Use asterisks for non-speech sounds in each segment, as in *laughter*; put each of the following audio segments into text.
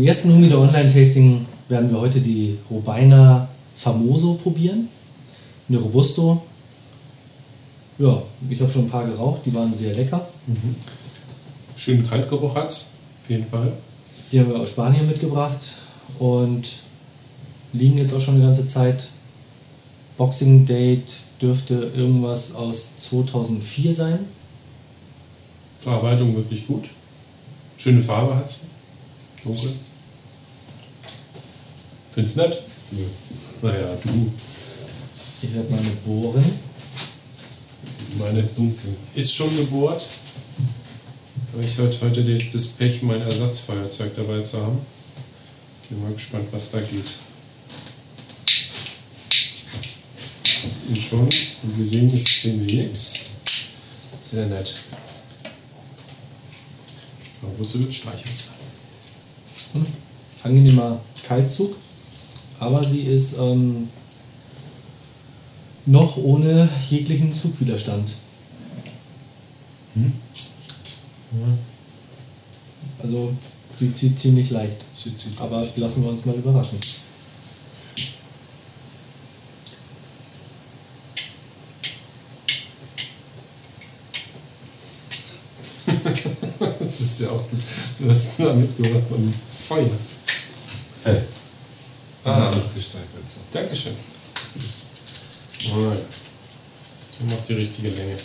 Im ersten Humidor Online-Tasting werden wir heute die Robeina Famoso probieren. Eine Robusto. Ja, ich habe schon ein paar geraucht, die waren sehr lecker. Schönen Kaltgeruch hat's, auf jeden Fall. Die haben wir aus Spanien mitgebracht und liegen jetzt auch schon eine ganze Zeit. Boxing Date dürfte irgendwas aus 2004 sein. Verarbeitung wirklich gut. Schöne Farbe hat's. Dunkel. Find's nett? Nö. Naja, du. Ich werde meine bohren. Meine dunkel. ist schon gebohrt. Aber ich hatte heute das Pech, mein Ersatzfeuerzeug dabei zu haben. Bin mal gespannt, was da geht. Und schon, wie wir sehen, ist sehen wir nichts. Sehr nett. Aber wozu wird Streichholz? Hm. Angenehmer Kaltzug, aber sie ist ähm, noch ohne jeglichen Zugwiderstand. Also sie zieht ziemlich leicht. Sie zieht Aber leicht. lassen wir uns mal überraschen. *laughs* Das ist ja auch. Du hast da mitgebracht von Feuer. Hey. Ah. Echte Streichhölzer. Dankeschön. Oh, der macht die richtige Länge.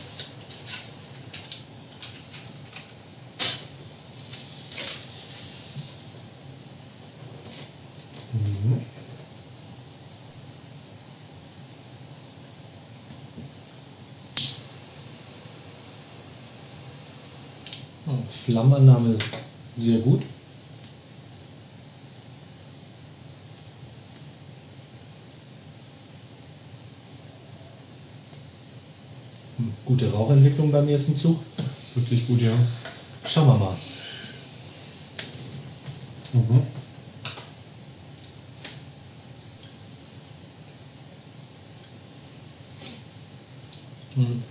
Mhm. Flammannahme sehr gut. Gute Rauchentwicklung beim ersten Zug. Wirklich gut, ja. Schauen wir mal. Mhm. Hm.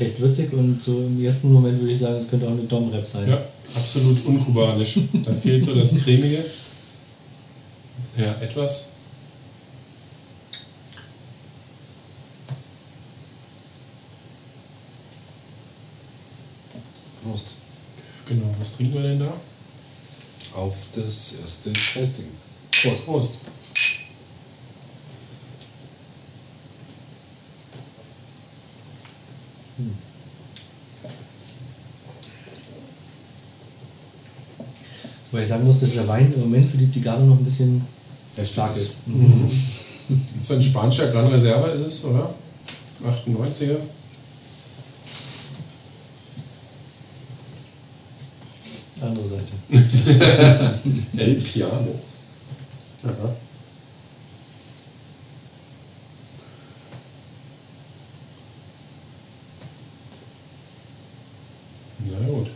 Recht würzig und so im ersten Moment würde ich sagen, es könnte auch eine Domrep sein. Ja, absolut unkubanisch. Da fehlt so das Cremige. *laughs* Ja, etwas. Was trinken wir denn da? Auf das erste Tasting. Prost. Prost. Weil ich sagen muss, dass der Wein im Moment für die Zigarre noch ein bisschen stark ist. Mhm. *laughs* Das ist ein spanischer Gran Reserva, ist es, oder? 98er. Andere Seite. *laughs* El Piano. Aha. Na gut.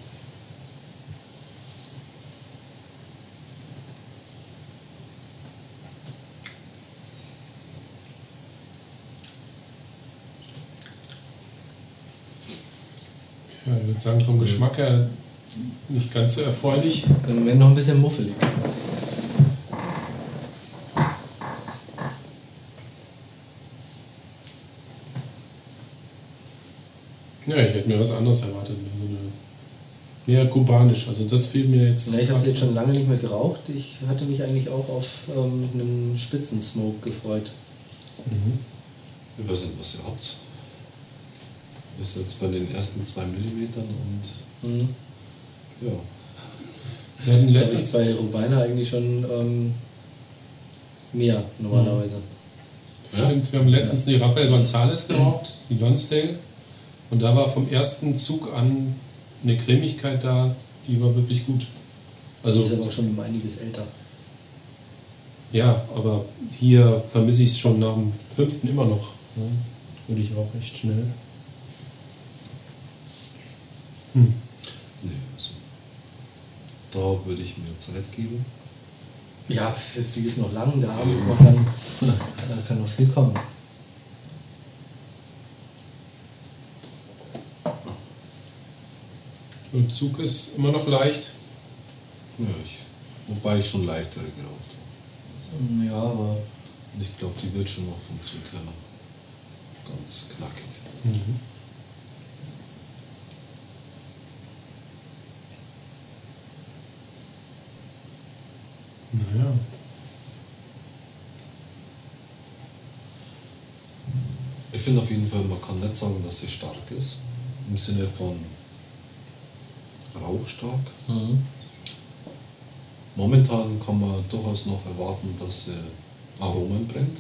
Ich würde sagen, vom Geschmack her nicht ganz so erfreulich. Im Moment noch ein bisschen muffelig. Ja, ich hätte mir was anderes erwartet. mehr So eine, mehr kubanisch. Also das fiel mir jetzt. Ja, ich habe es jetzt schon lange nicht mehr geraucht. Ich hatte mich eigentlich auch auf ähm, einen Spitzensmoke gefreut. Mhm. Ich weiß nicht, was ihr habt. Ist jetzt bei den ersten zwei Millimetern und Mhm. Ja. Wir hatten letztens, bei Rubeina eigentlich schon ähm, mehr normalerweise. stimmt, wir haben letztens die Rafael González geraucht, die Lonsdale. Und da war vom ersten Zug an eine Cremigkeit da, die war wirklich gut. Also Also, ist aber auch schon um einiges älter. ja, aber hier vermisse ich es schon nach dem fünften immer noch. Ja, Würde ich auch recht schnell. Hm. Nee, also. Da würde ich mir Zeit geben. Ja, sie ist noch lang, der Abend ist noch lang. Da *laughs* kann noch viel kommen. Und Zug ist immer noch leicht. Ja, ich, wobei ich schon leichtere geraucht habe. Ja, aber Und ich glaube, die wird schon noch vom Zug her ganz knackig. Mhm. Naja. Ich finde auf jeden Fall, man kann nicht sagen, dass sie stark ist. Im Sinne von rauchstark. mhm. Momentan kann man durchaus noch erwarten, dass sie Aromen bringt.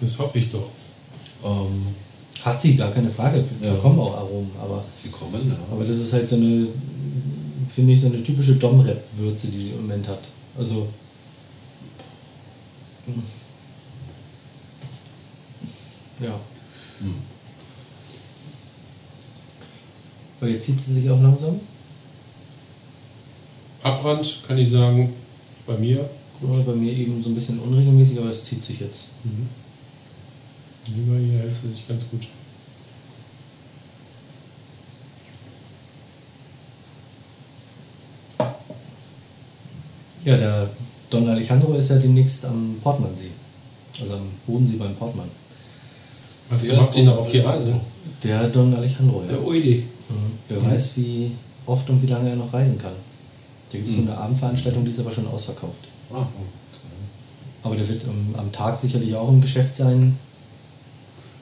Das hoffe ich doch. Ähm, hat sie gar keine Frage. Da Ja. kommen auch Aromen, aber, die kommen, ja. aber das ist halt so eine, finde ich, so eine typische Dom-Rap-Würze, die sie im Moment hat. Also. Ja. Hm. Aber jetzt zieht sie sich auch langsam. Abbrand kann ich sagen, bei mir. Ja, bei mir eben so ein bisschen unregelmäßig, aber es zieht sich jetzt. Mhm. Lieber hier hält sie sich ganz gut. Ja, der Don Alejandro ist ja demnächst am Portmansee. Also am Bodensee beim Portmann. Was Ja, macht sie noch auf die Reise? Der Don Alejandro, ja. Der Oide. Mhm. Wer weiß, wie oft und wie lange er noch reisen kann. Da gibt es so eine Abendveranstaltung, die ist aber schon ausverkauft. Ah, okay. Aber der wird am, am Tag sicherlich auch im Geschäft sein.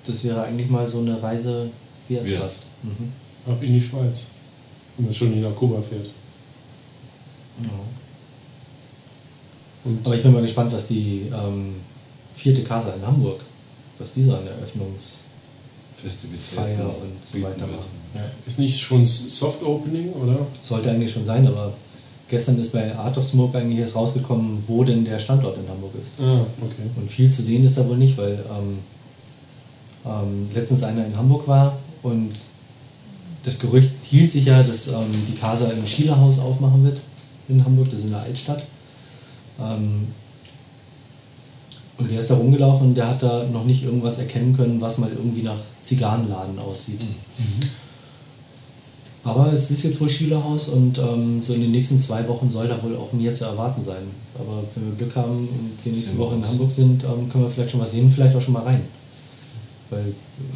Das wäre eigentlich mal so eine Reise wert Wert. fast. Mhm. Ab in die Schweiz. Wenn man schon nach Kuba fährt. Ja. Und Aber ich bin mal gespannt, was die ähm, vierte Casa in Hamburg, was die so an Eröffnungsfeier Festivitäten und so weiter machen. Ja. ist nicht schon Soft Opening, oder? Sollte eigentlich schon sein, aber gestern ist bei Art of Smoke eigentlich erst rausgekommen, wo denn der Standort in Hamburg ist. Ah, okay. Und viel zu sehen ist da wohl nicht, weil ähm, ähm, letztens einer in Hamburg war und das Gerücht hielt sich ja, dass ähm, die Casa im Schielerhaus aufmachen wird in Hamburg, das ist in der Altstadt. Ähm, und der ist da rumgelaufen und der hat da noch nicht irgendwas erkennen können, was mal irgendwie nach Zigarrenladen aussieht. Aber es ist jetzt wohl Schielerhaus und ähm, so in den nächsten zwei Wochen soll da wohl auch mehr zu erwarten sein. Aber wenn wir Glück haben und wir nächste Woche in. Hamburg sind, ähm, können wir vielleicht schon was sehen, vielleicht auch schon mal rein. Weil,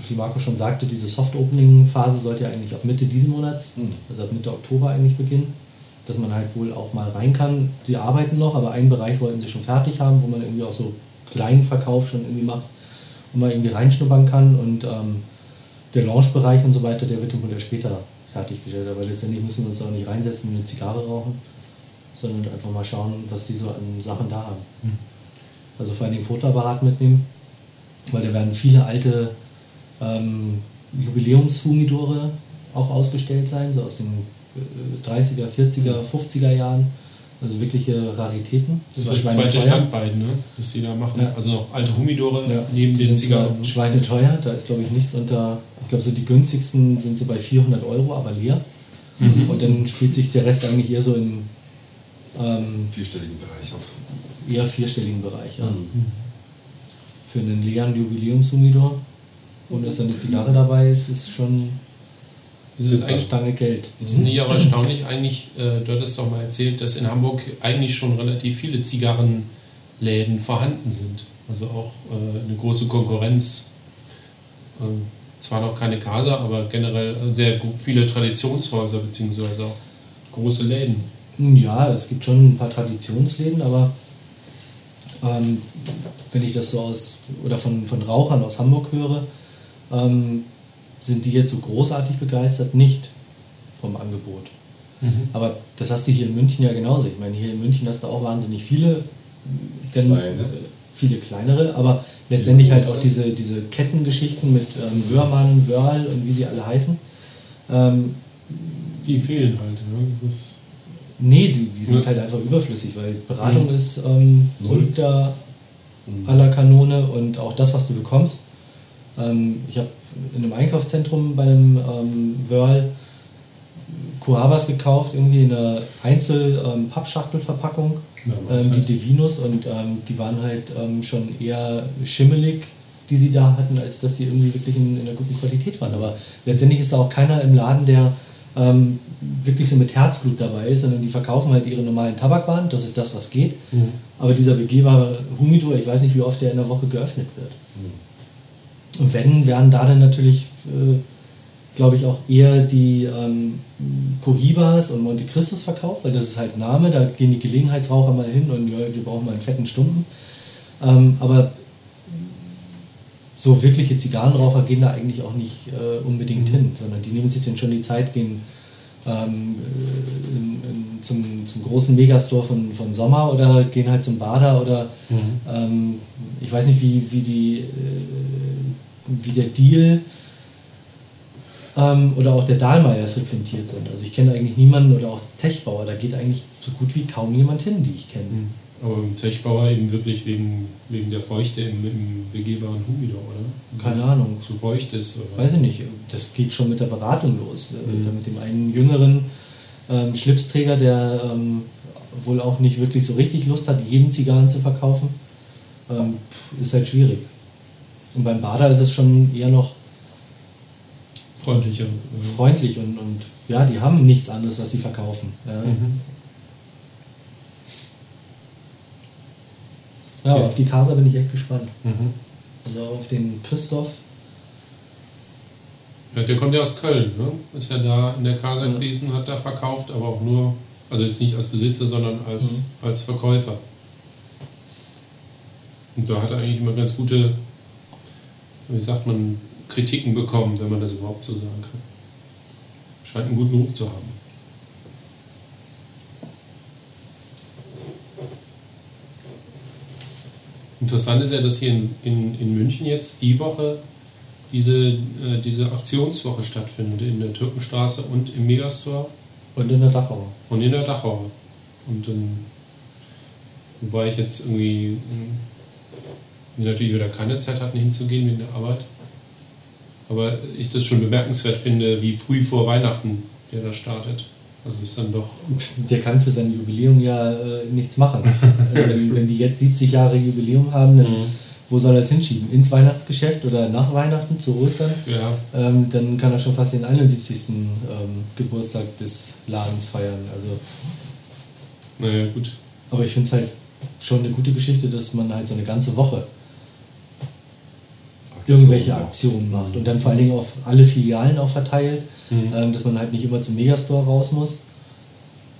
wie Marco schon sagte, diese Soft-Opening-Phase sollte ja eigentlich ab Mitte diesen Monats, Mhm. also ab Mitte Oktober eigentlich beginnen, dass man halt wohl auch mal rein kann. Sie arbeiten noch, aber einen Bereich wollten sie schon fertig haben, wo man irgendwie auch so kleinen Verkauf schon irgendwie macht und mal irgendwie reinschnuppern kann und ähm, der Lounge-Bereich und so weiter, der wird dann wohl erst später fertiggestellt. Aber letztendlich müssen wir uns auch nicht reinsetzen und eine Zigarre rauchen, sondern einfach mal schauen, was die so an Sachen da haben. Hm. Also vor allem den Fotoapparat mitnehmen, weil da werden viele alte ähm, Jubiläumshumidore auch ausgestellt sein, so aus den 30er, 40er, 50er Jahren. Also wirkliche Raritäten. Das war ist das zweite. Standbein, ne? das sie da machen. Ja. Also noch alte Humidore Ja, neben die den Zigarren. schweineteuer, da ist glaube ich nichts unter, ich glaube so die günstigsten sind so bei 400 Euro, aber leer. Mhm. Und dann spielt sich der Rest eigentlich eher so im ähm, Vierstelligen Bereich ab. eher vierstelligen Bereich an. Mhm. Für einen leeren Jubiläumshumidor, ohne dass da eine Zigarre dabei ist, ist schon Ist es eine Stange Geld. Es ist nicht aber erstaunlich, eigentlich, äh, du hattest doch mal erzählt, dass in Hamburg eigentlich schon relativ viele Zigarrenläden vorhanden sind. Also auch äh, eine große Konkurrenz. Ähm, zwar noch keine Casa, aber generell sehr viele Traditionshäuser beziehungsweise auch große Läden. Ja, es gibt schon ein paar Traditionsläden, aber ähm, wenn ich das so aus oder von, von Rauchern aus Hamburg höre, ähm, sind die jetzt so großartig begeistert nicht vom Angebot. Aber das hast du hier in München ja genauso. Ich meine, hier in München hast du auch wahnsinnig viele, denn, Kleine. viele kleinere, aber letztendlich halt große. auch diese, diese Kettengeschichten mit ähm, Wörmann, Wörl und wie sie alle heißen. Ähm, Die fehlen halt. Ne? Das Nee, die, die sind Ja. halt einfach überflüssig, weil Beratung Mhm. ist ähm, Null. unter Mhm. aller Kanone und auch das, was du bekommst. Ähm, ich habe in einem Einkaufszentrum bei einem ähm, Wörl Coavas gekauft, irgendwie in einer Einzel-Pappschachtelverpackung, ähm, Mahlzeit. die Devinos und ähm, die waren halt ähm, schon eher schimmelig, die sie da hatten, als dass die irgendwie wirklich in, in einer guten Qualität waren. Aber letztendlich ist da auch keiner im Laden, der ähm, wirklich so mit Herzblut dabei ist, sondern die verkaufen halt ihre normalen Tabakwaren, das ist das, was geht. Mhm. Aber dieser begehbare Humidor, ich weiß nicht, wie oft der in der Woche geöffnet wird. Und wenn, werden da dann natürlich, äh, glaube ich, auch eher die ähm, Cohibas und Monte Cristos verkauft, weil das ist halt Name, da gehen die Gelegenheitsraucher mal hin und ja, wir brauchen mal einen fetten Stumpen. Ähm, aber so wirkliche Zigarrenraucher gehen da eigentlich auch nicht äh, unbedingt hin, sondern die nehmen sich dann schon die Zeit, gehen ähm, in, in, zum, zum großen Megastore von, von Sommer oder gehen halt zum Bader oder ähm, ich weiß nicht, wie, wie, die, äh, wie der Deal ähm, oder auch der Dahlmeier frequentiert sind. Also ich kenne eigentlich niemanden oder auch Zechbauer, da geht eigentlich so gut wie kaum jemand hin, die ich kenne. Aber im Zechbauer eben wirklich wegen, wegen der Feuchte im, im begehbaren Humidor, oder? Keine Ahnung. Zu feucht ist, oder? Weiß ich nicht, das geht schon mit der Beratung los. Da Mit dem einen jüngeren ähm, Schlipsträger, der ähm, wohl auch nicht wirklich so richtig Lust hat, jeden Zigarren zu verkaufen, ähm, ist halt schwierig. Und beim Bader ist es schon eher noch Freundlicher. freundlich und, und ja, die haben nichts anderes, was sie verkaufen. Ja, Mhm. ja auf die Casa bin ich echt gespannt. Mhm. Also auf den Christoph. Ja, der kommt ja aus Köln, ne? Ist ja da in der Casa gewesen, hat da verkauft, aber auch nur, also jetzt nicht als Besitzer, sondern als, Mhm. als Verkäufer. Und da hat er eigentlich immer ganz gute, wie sagt man, Kritiken bekommen, wenn man das überhaupt so sagen kann. Scheint einen guten Ruf zu haben. Interessant ist ja, dass hier in, in, in München jetzt die Woche diese, äh, diese Aktionswoche stattfindet, in der Türkenstraße und im Megastore Und in der Dachau. und in der Dachau. Und dann, wobei ich jetzt irgendwie wir natürlich wieder keine Zeit hatten hinzugehen wegen der Arbeit. Aber ich das schon bemerkenswert finde, wie früh vor Weihnachten der da startet. Also ist dann doch. *laughs* Der kann für sein Jubiläum ja äh, nichts machen. Also wenn, wenn die jetzt 70 Jahre Jubiläum haben, dann Mhm. wo soll er es hinschieben? Ins Weihnachtsgeschäft oder nach Weihnachten zu Ostern? Ja, Ähm, dann kann er schon fast den 71. Ähm, Geburtstag des Ladens feiern. Also, naja, gut. aber ich finde es halt schon eine gute Geschichte, dass man halt so eine ganze Woche irgendwelche Aktionen macht und dann vor allen Dingen auf alle Filialen auch verteilt, Mhm. ähm, dass man halt nicht immer zum Megastore raus muss.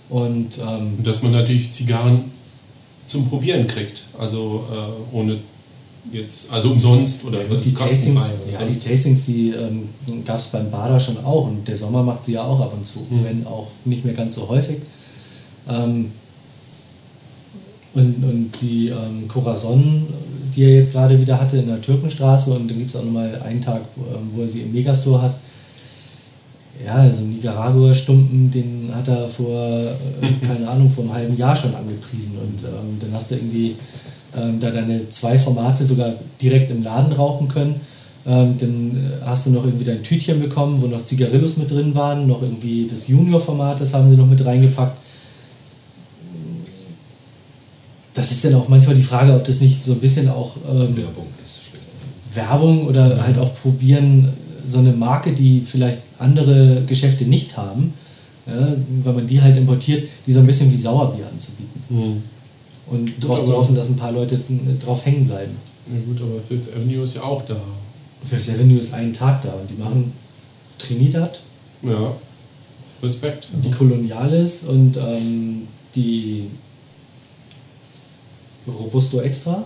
Und ähm, Und dass man natürlich Zigarren zum Probieren kriegt. Also äh, ohne jetzt, also umsonst oder Ja, die Tastings, ja, die Tastings, die ähm, gab es beim Bader schon auch und der Sommer macht sie ja auch ab und zu, Mhm. wenn auch nicht mehr ganz so häufig. Ähm, und, und die ähm, Corazon, die er jetzt gerade wieder hatte in der Türkenstraße und dann gibt es auch nochmal einen Tag, ähm, wo er sie im Megastore hat. Ja, also Nicaragua-Stumpen, den hat er vor, äh, *laughs* keine Ahnung, vor einem halben Jahr schon angepriesen und ähm, dann hast du irgendwie ähm, da deine zwei Formate sogar direkt im Laden rauchen können. Ähm, dann äh, hast du noch irgendwie dein Tütchen bekommen, wo noch Zigarillos mit drin waren, noch irgendwie das Junior-Format, das haben sie noch mit reingepackt. Das ist dann auch manchmal die Frage, ob das nicht so ein bisschen auch ähm, Werbung ist. Werbung oder halt auch probieren, so eine Marke, die vielleicht andere Geschäfte nicht haben, ja, wenn man die halt importiert, die so ein bisschen wie Sauerbier anzubieten. Mhm. Und darauf zu hoffen, dass ein paar Leute n- drauf hängen bleiben. Ja gut, aber Fifth Avenue ist ja auch da. Fifth Avenue ist einen Tag da und die machen Trinidad, Ja. Respekt. die Coloniales und ähm, die Robusto Extra.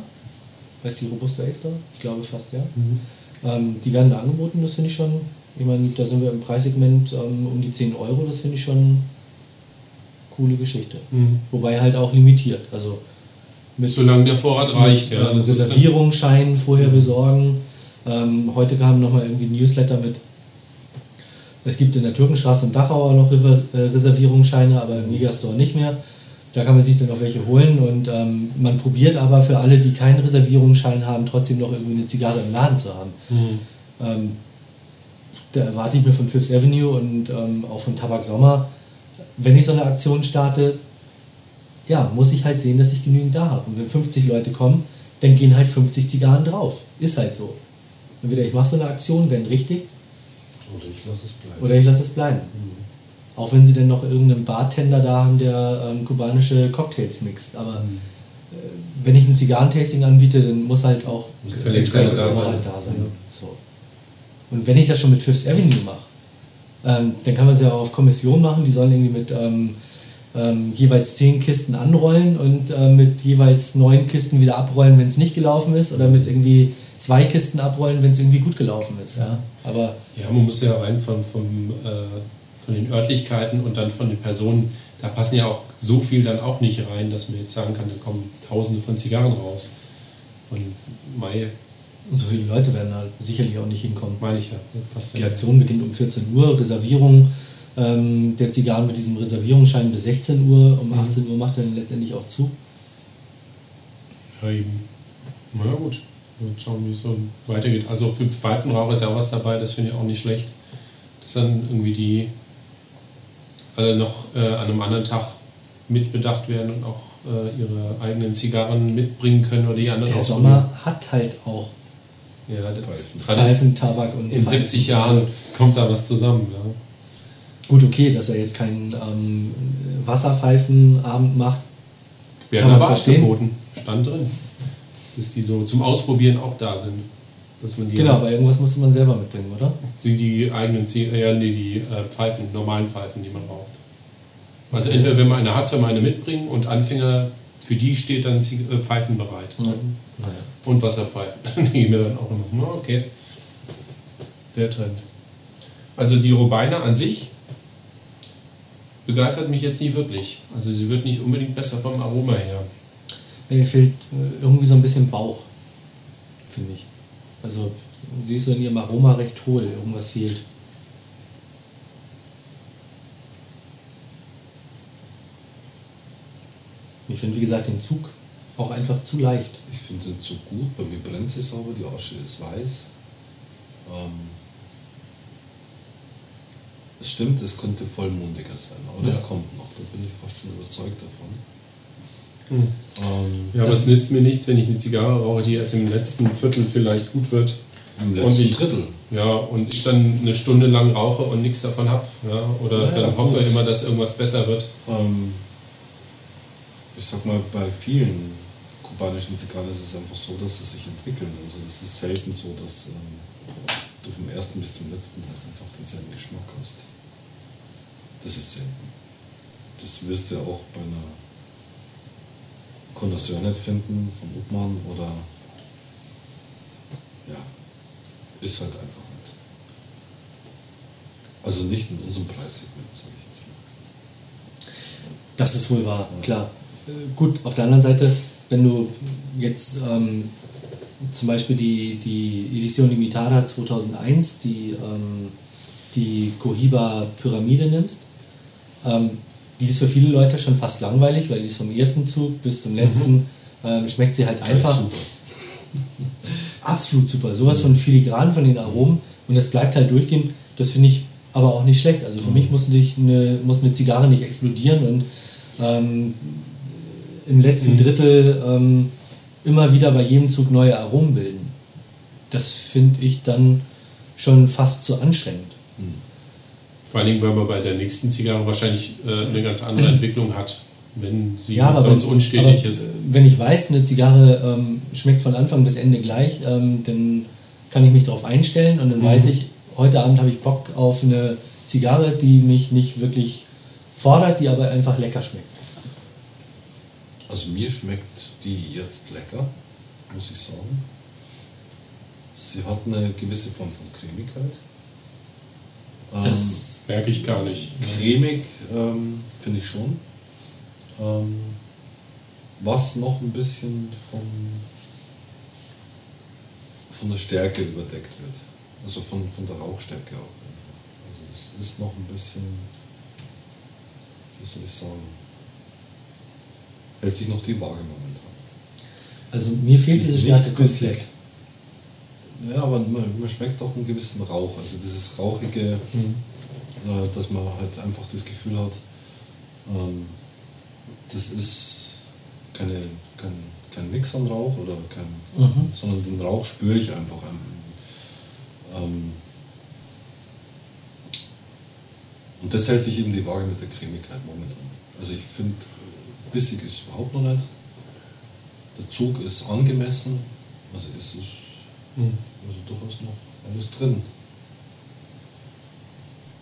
Weißt du die Robusto Extra? Ich glaube fast ja. Mhm. Ähm, die werden da angeboten, das finde ich schon. Ich meine, da sind wir im Preissegment ähm, um die 10 Euro, das finde ich schon coole Geschichte. Mhm. Wobei halt auch limitiert. Also mit, Solange der Vorrat reicht, mit, ja. ähm, Reservierungsschein vorher besorgen. Ähm, heute kam nochmal irgendwie ein Newsletter mit. Es gibt in der Türkenstraße und Dachauer noch äh, Reservierungsscheine, aber im Megastore nicht mehr. Da kann man sich dann auch welche holen und ähm, man probiert aber für alle, die keinen Reservierungsschein haben, trotzdem noch irgendwie eine Zigarre im Laden zu haben. Mhm. Ähm, da erwarte ich mir von Fifth Avenue und ähm, auch von Tabak Sommer, wenn ich so eine Aktion starte, ja, muss ich halt sehen, dass ich genügend da habe. Und wenn 50 Leute kommen, dann gehen halt 50 Zigarren drauf. Ist halt so. Entweder ich mache so eine Aktion, wenn richtig, Oder ich lasse es bleiben. oder ich lasse es bleiben. Auch wenn sie dann noch irgendeinen Bartender da haben, der ähm, kubanische Cocktails mixt. Aber Mhm. äh, wenn ich ein Zigarrentasting anbiete, dann muss halt auch Muss muss da halt sein. da sein. So. Und wenn ich das schon mit Fifth Avenue mache, ähm, dann kann man es ja auch auf Kommission machen. Die sollen irgendwie mit ähm, ähm, jeweils zehn Kisten anrollen und äh, mit jeweils neun Kisten wieder abrollen, wenn es nicht gelaufen ist, oder mit irgendwie zwei Kisten abrollen, wenn es irgendwie gut gelaufen ist. Ja? Aber Ja, man muss ja rein von, vom, äh, von den Örtlichkeiten und dann von den Personen, da passen ja auch so viel dann auch nicht rein, dass man jetzt sagen kann, da kommen tausende von Zigarren raus. Und Mai, so viele Leute werden da sicherlich auch nicht hinkommen. meine ich ja, Die. Aktion beginnt um 14 Uhr, Reservierung ähm, der Zigarren mit diesem Reservierungsschein bis 16 Uhr. Um 18 Uhr macht er dann letztendlich auch zu. Ja, eben. Na ja, gut. Mal schauen, wie es so weitergeht. Also für Pfeifenraucher ist ja auch was dabei, das finde ich auch nicht schlecht. Dass dann irgendwie die alle noch äh, an einem anderen Tag mitbedacht werden und auch äh, ihre eigenen Zigarren mitbringen können oder die anderen Der. Sommer hat halt auch Ja, Pfeifen. Tabak und in Pfeifen. 70 Jahren Also, kommt da was zusammen. Ja. gut, okay, dass er jetzt keinen ähm, Wasserpfeifenabend macht. Werden Kann man aber verstehen. angeboten. Stand drin. Dass die so zum Ausprobieren auch da sind. Dass man die Genau, aber irgendwas musste man selber mitbringen, oder? die, die eigenen Zie- ja, nee, die äh, Pfeifen, normalen Pfeifen, die man raucht. Also entweder wenn man eine hat, soll man eine mitbringen und Anfänger, für die steht dann Zie- äh, Pfeifen bereit. Naja. Und Wasserpfeifen. *laughs* die mir dann auch. Na, okay. Der Trend. Also die Robeine an sich begeistert mich jetzt nie wirklich. Also sie wird nicht unbedingt besser vom Aroma her. Mir fehlt äh, irgendwie so ein bisschen Bauch, finde ich. Also, sie ist so in ihrem Aroma recht hohl, irgendwas fehlt. Ich finde, wie gesagt, den Zug auch einfach zu leicht. Ich finde den Zug gut, bei mir brennt sie sauber, die Asche ist weiß. Ähm, es stimmt, es könnte vollmundiger sein, aber das Ja. kommt noch, da bin ich fast schon überzeugt davon. Hm. Ähm, Ja, aber es nützt mir nichts, wenn ich eine Zigarre rauche, die erst im letzten Viertel vielleicht gut wird. Im Und letzten ich- Drittel. Ja, und ich dann eine Stunde lang rauche und nichts davon habe. Ja, oder Ja, dann hoffe gut. immer, dass irgendwas besser wird. Ähm, ich sag mal, bei vielen kubanischen Zigarren ist es einfach so, dass sie sich entwickeln. Also es ist selten so, dass ähm, du vom ersten bis zum letzten halt einfach denselben Geschmack hast. Das ist selten. Das wirst du auch bei einer Connoisseur nicht finden, von Obmann oder ja, ist halt einfach nicht. Also nicht in unserem Preissegment, sage ich jetzt mal. Das ist wohl wahr, klar. Äh, gut, auf der anderen Seite, wenn du jetzt ähm, zum Beispiel die, die Edition Limitada 2001, die, ähm, die Cohiba Pyramide nimmst, ähm, die ist für viele Leute schon fast langweilig, weil die ist vom ersten Zug bis zum letzten, ähm, schmeckt sie halt einfach Super. *laughs* absolut super. Sowas von filigran von den Aromen und das bleibt halt durchgehend. Das finde ich aber auch nicht schlecht. Also für mich muss, nicht eine, muss eine Zigarre nicht explodieren und ähm, im letzten Drittel ähm, immer wieder bei jedem Zug neue Aromen bilden. Das finde ich dann schon fast zu anstrengend. Vor allen Dingen, weil man bei der nächsten Zigarre wahrscheinlich äh, eine ganz andere Entwicklung hat, wenn sie Ja, aber sonst wenn, unstetig aber, ist. wenn ich weiß, eine Zigarre ähm, schmeckt von Anfang bis Ende gleich, ähm, dann kann ich mich darauf einstellen und dann Mhm. weiß ich, heute Abend habe ich Bock auf eine Zigarre, die mich nicht wirklich fordert, die aber einfach lecker schmeckt. Also mir schmeckt die jetzt lecker, muss ich sagen. Sie hat eine gewisse Form von Cremigkeit. Ähm, Das, Merke ich gar nicht. cremig ähm, finde ich schon. Ähm, was noch ein bisschen von, von der Stärke überdeckt wird. Also von, von der Rauchstärke auch einfach. Also es ist noch ein bisschen, wie soll ich sagen, hält sich noch die Waage momentan. also mir fehlt diese nicht Stärke komplett. Ja, aber man, man schmeckt auch einen gewissen Rauch. Also dieses Rauchige, äh, dass man halt einfach das Gefühl hat, ähm, das ist keine, kein, kein Mix an Rauch oder kein, Mhm. sondern den Rauch spüre ich einfach. Ähm, Und das hält sich eben die Waage mit der Cremigkeit momentan. Also ich finde, bissig ist überhaupt noch nicht. Der Zug ist angemessen, also es ist Mhm. also durchaus noch alles drin.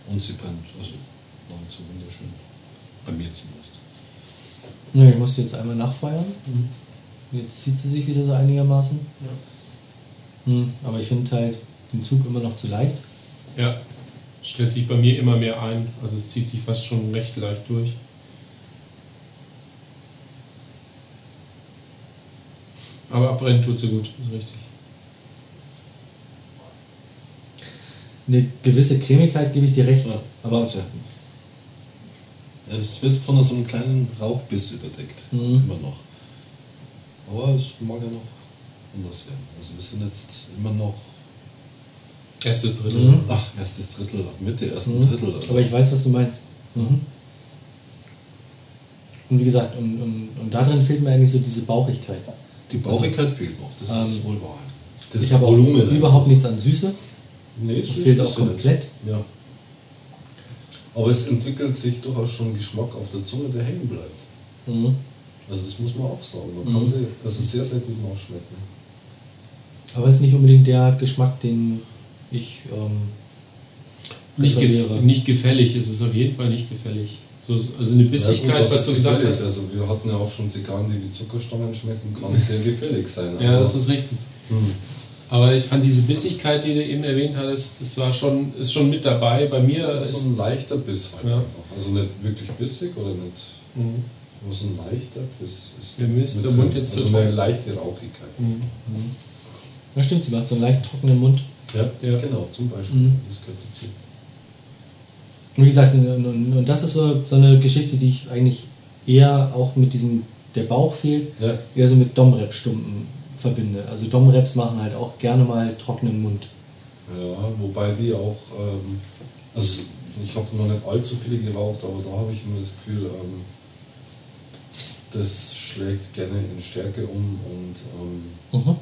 Und sie brennt, also nahezu wunderschön. Bei mir zumindest. Ja, ich musste jetzt einmal nachfeuern. Jetzt zieht sie sich wieder so einigermaßen. Hm, aber ich finde halt den Zug immer noch zu leicht. Ja, stellt sich bei mir immer mehr ein. Also es zieht sich fast schon recht leicht durch. Aber abbrennen tut sie gut, ist richtig. Eine gewisse Cremigkeit gebe ich dir recht. Ja, aber Wahnsinn. Es wird von so einem kleinen Rauchbiss überdeckt, Mhm. immer noch. Aber es mag ja noch anders werden. Also wir sind jetzt immer noch, Erstes Drittel. Mhm. ach, erstes Drittel, Mitte, ersten Mhm. Drittel. Also Aber ich weiß, was du meinst. Mhm. Und wie gesagt, und, und, und da drin fehlt mir eigentlich so diese Bauchigkeit. die Bauchigkeit fehlt noch, das ist Ähm, wohl wahr. Das ich habe auch überhaupt nichts an Süße. Nee, süß fehlt ist auch komplett. Ja. Aber es entwickelt sich durchaus schon Geschmack auf der Zunge, der hängen bleibt. Mhm. Also das muss man auch sagen. Man kann Mhm. sie also sehr, sehr gut nachschmecken. Aber es ist nicht unbedingt der Geschmack, den ich ähm, Nicht, gef nicht gefällig ist es auf jeden Fall nicht gefällig. So, also eine Bissigkeit, Ja, gut, was du ist gesagt hast. Also wir hatten ja auch schon Zigarren, die wie Zuckerstangen schmecken, kann *laughs* sehr gefällig sein. Also, Ja, das ist richtig. hm. Aber ich fand diese Bissigkeit, die du eben erwähnt hattest, das war schon, ist schon mit dabei. Bei mir Das ist so ein leichter Biss halt Ja. einfach. Also nicht wirklich bissig oder nicht. Mhm. Aber so ein leichter Biss ist Mir ist der drin. Mund jetzt also zu eine leichte Rauchigkeit. Mhm. Ja, stimmt, sie macht so einen leicht trockenen Mund. Ja, Ja. genau, zum Beispiel. Mhm. Das gehört dazu. Und wie gesagt, und, und, und das ist so, so eine Geschichte, die ich eigentlich eher auch mit diesem, der Bauch fehlt, Ja, eher so mit Domrep-Stumpen verbinde. Also Domreps machen halt auch gerne mal trockenen Mund. ja, wobei die auch, ähm, also ich habe noch nicht allzu viele geraucht, aber da habe ich immer das Gefühl, ähm, das schlägt gerne in Stärke um und ähm,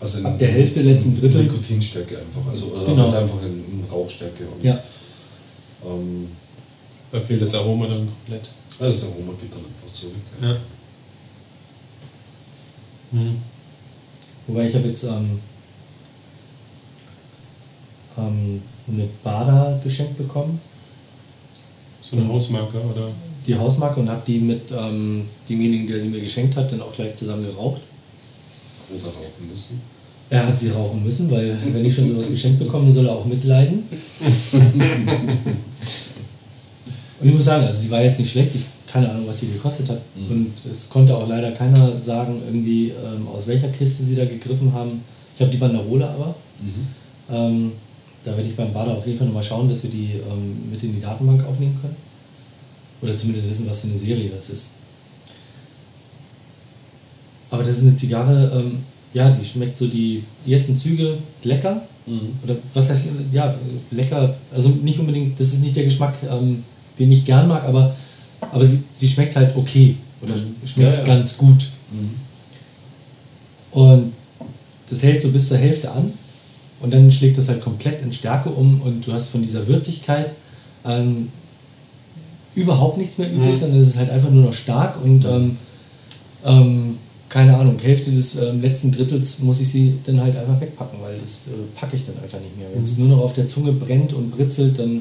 also in, Ab der Hälfte, letzten Drittel. Nikotinstärke einfach, also oder Genau. halt einfach in, in Rauchstärke und Ja. ähm, Da fehlt das Aroma dann komplett. ja, das Aroma geht dann einfach zurück. Ja. Ja. Mhm. Wobei ich habe jetzt ähm, ähm, eine Bada geschenkt bekommen, So eine Hausmarke oder. die Hausmarke, und habe die mit ähm, demjenigen, der sie mir geschenkt hat, dann auch gleich zusammen geraucht. Oder rauchen müssen. Er hat sie rauchen müssen, weil wenn ich schon sowas geschenkt bekomme, soll er auch mitleiden. *laughs* Und ich muss sagen, also sie war jetzt nicht schlecht, ich keine Ahnung, was sie gekostet hat. Mhm. Und es konnte auch leider keiner sagen, irgendwie ähm, aus welcher Kiste sie da gegriffen haben. Ich habe die Banderole aber. Mhm. Ähm, da werde ich beim Bader auf jeden Fall nochmal schauen, dass wir die ähm, mit in die Datenbank aufnehmen können. Oder zumindest wissen, was für eine Serie das ist. Aber das ist eine Zigarre, ähm, ja, die schmeckt so die ersten Züge lecker. Mhm. Oder was heißt, ja, lecker, also nicht unbedingt, das ist nicht der Geschmack, ähm, den ich gern mag, aber, aber sie, sie schmeckt halt okay. Oder schmeckt Ja, ja. ganz gut. Mhm. Und das hält so bis zur Hälfte an und dann schlägt das halt komplett in Stärke um und du hast von dieser Würzigkeit ähm, überhaupt nichts mehr übrig, Mhm. sondern es ist halt einfach nur noch stark und ähm, ähm, keine Ahnung, Hälfte des ähm, letzten Drittels muss ich sie dann halt einfach wegpacken, weil das äh, packe ich dann einfach nicht mehr. Wenn es nur noch auf der Zunge brennt und britzelt, dann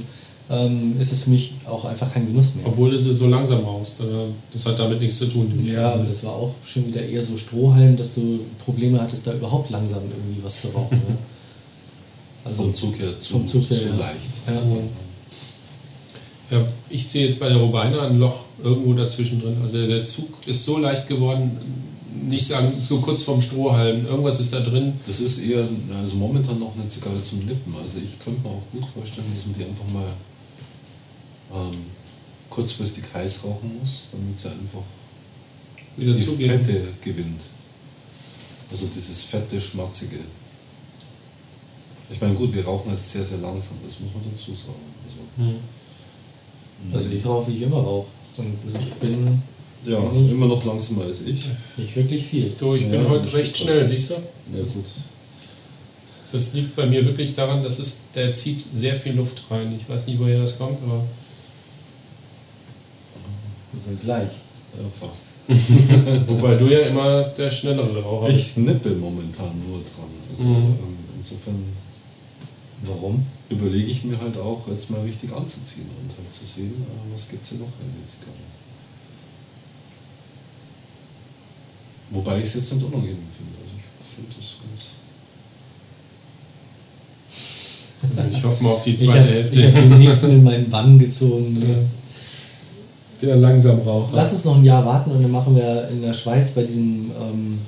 ähm, ist es für mich auch einfach kein Genuss mehr. Obwohl du sie so langsam rauchst. Oder? Das hat damit nichts zu tun. Ja, aber das war auch schon wieder eher so Strohhalm, dass du Probleme hattest, da überhaupt langsam irgendwie was zu rauchen. Ne? *laughs* Also Vom Zug her zu, vom Zug her, zu ja. leicht. Ja. Ja, ich sehe jetzt bei der Robina ein Loch irgendwo dazwischen drin. Also der Zug ist so leicht geworden, nicht sagen, so kurz vorm Strohhalm. Irgendwas ist da drin. Das ist eher, also momentan noch eine Zigarre zum Nippen. Also ich könnte mir auch gut vorstellen, dass man die einfach mal ähm, kurzfristig heiß rauchen muss, damit sie einfach Wieder die zugeben. Fette gewinnt. Also dieses fette, schmatzige. Ich meine, gut, wir rauchen jetzt sehr, sehr langsam, das muss man dazu sagen. Also, Hm. Also ich rauche, wie ich immer rauche. Und ich bin ja, Mhm. immer noch langsamer als ich. nicht wirklich viel. So, ich bin Ja, heute das recht schnell, siehst du? Ja, gut. Das liegt bei mir wirklich daran, dass es, der zieht sehr viel Luft rein. Ich weiß nicht, woher das kommt, aber. Sind gleich. Ja, fast. *laughs* Wobei du ja immer der schnellere Raucher bist. Ich nippe momentan nur dran. Also Mhm. ähm, insofern Warum? überlege ich mir halt auch, jetzt mal richtig anzuziehen und halt zu sehen, äh, was gibt es denn noch in der Zigarre. Wobei ich es jetzt nicht unangenehm finde. Also ich finde das ganz. Ich hoffe mal auf die Ich zweite habe Hälfte. hab den nächsten in meinen Bann gezogen. Der langsam Raucher. Lass uns noch ein Jahr warten und dann machen wir in der Schweiz bei diesem ähm,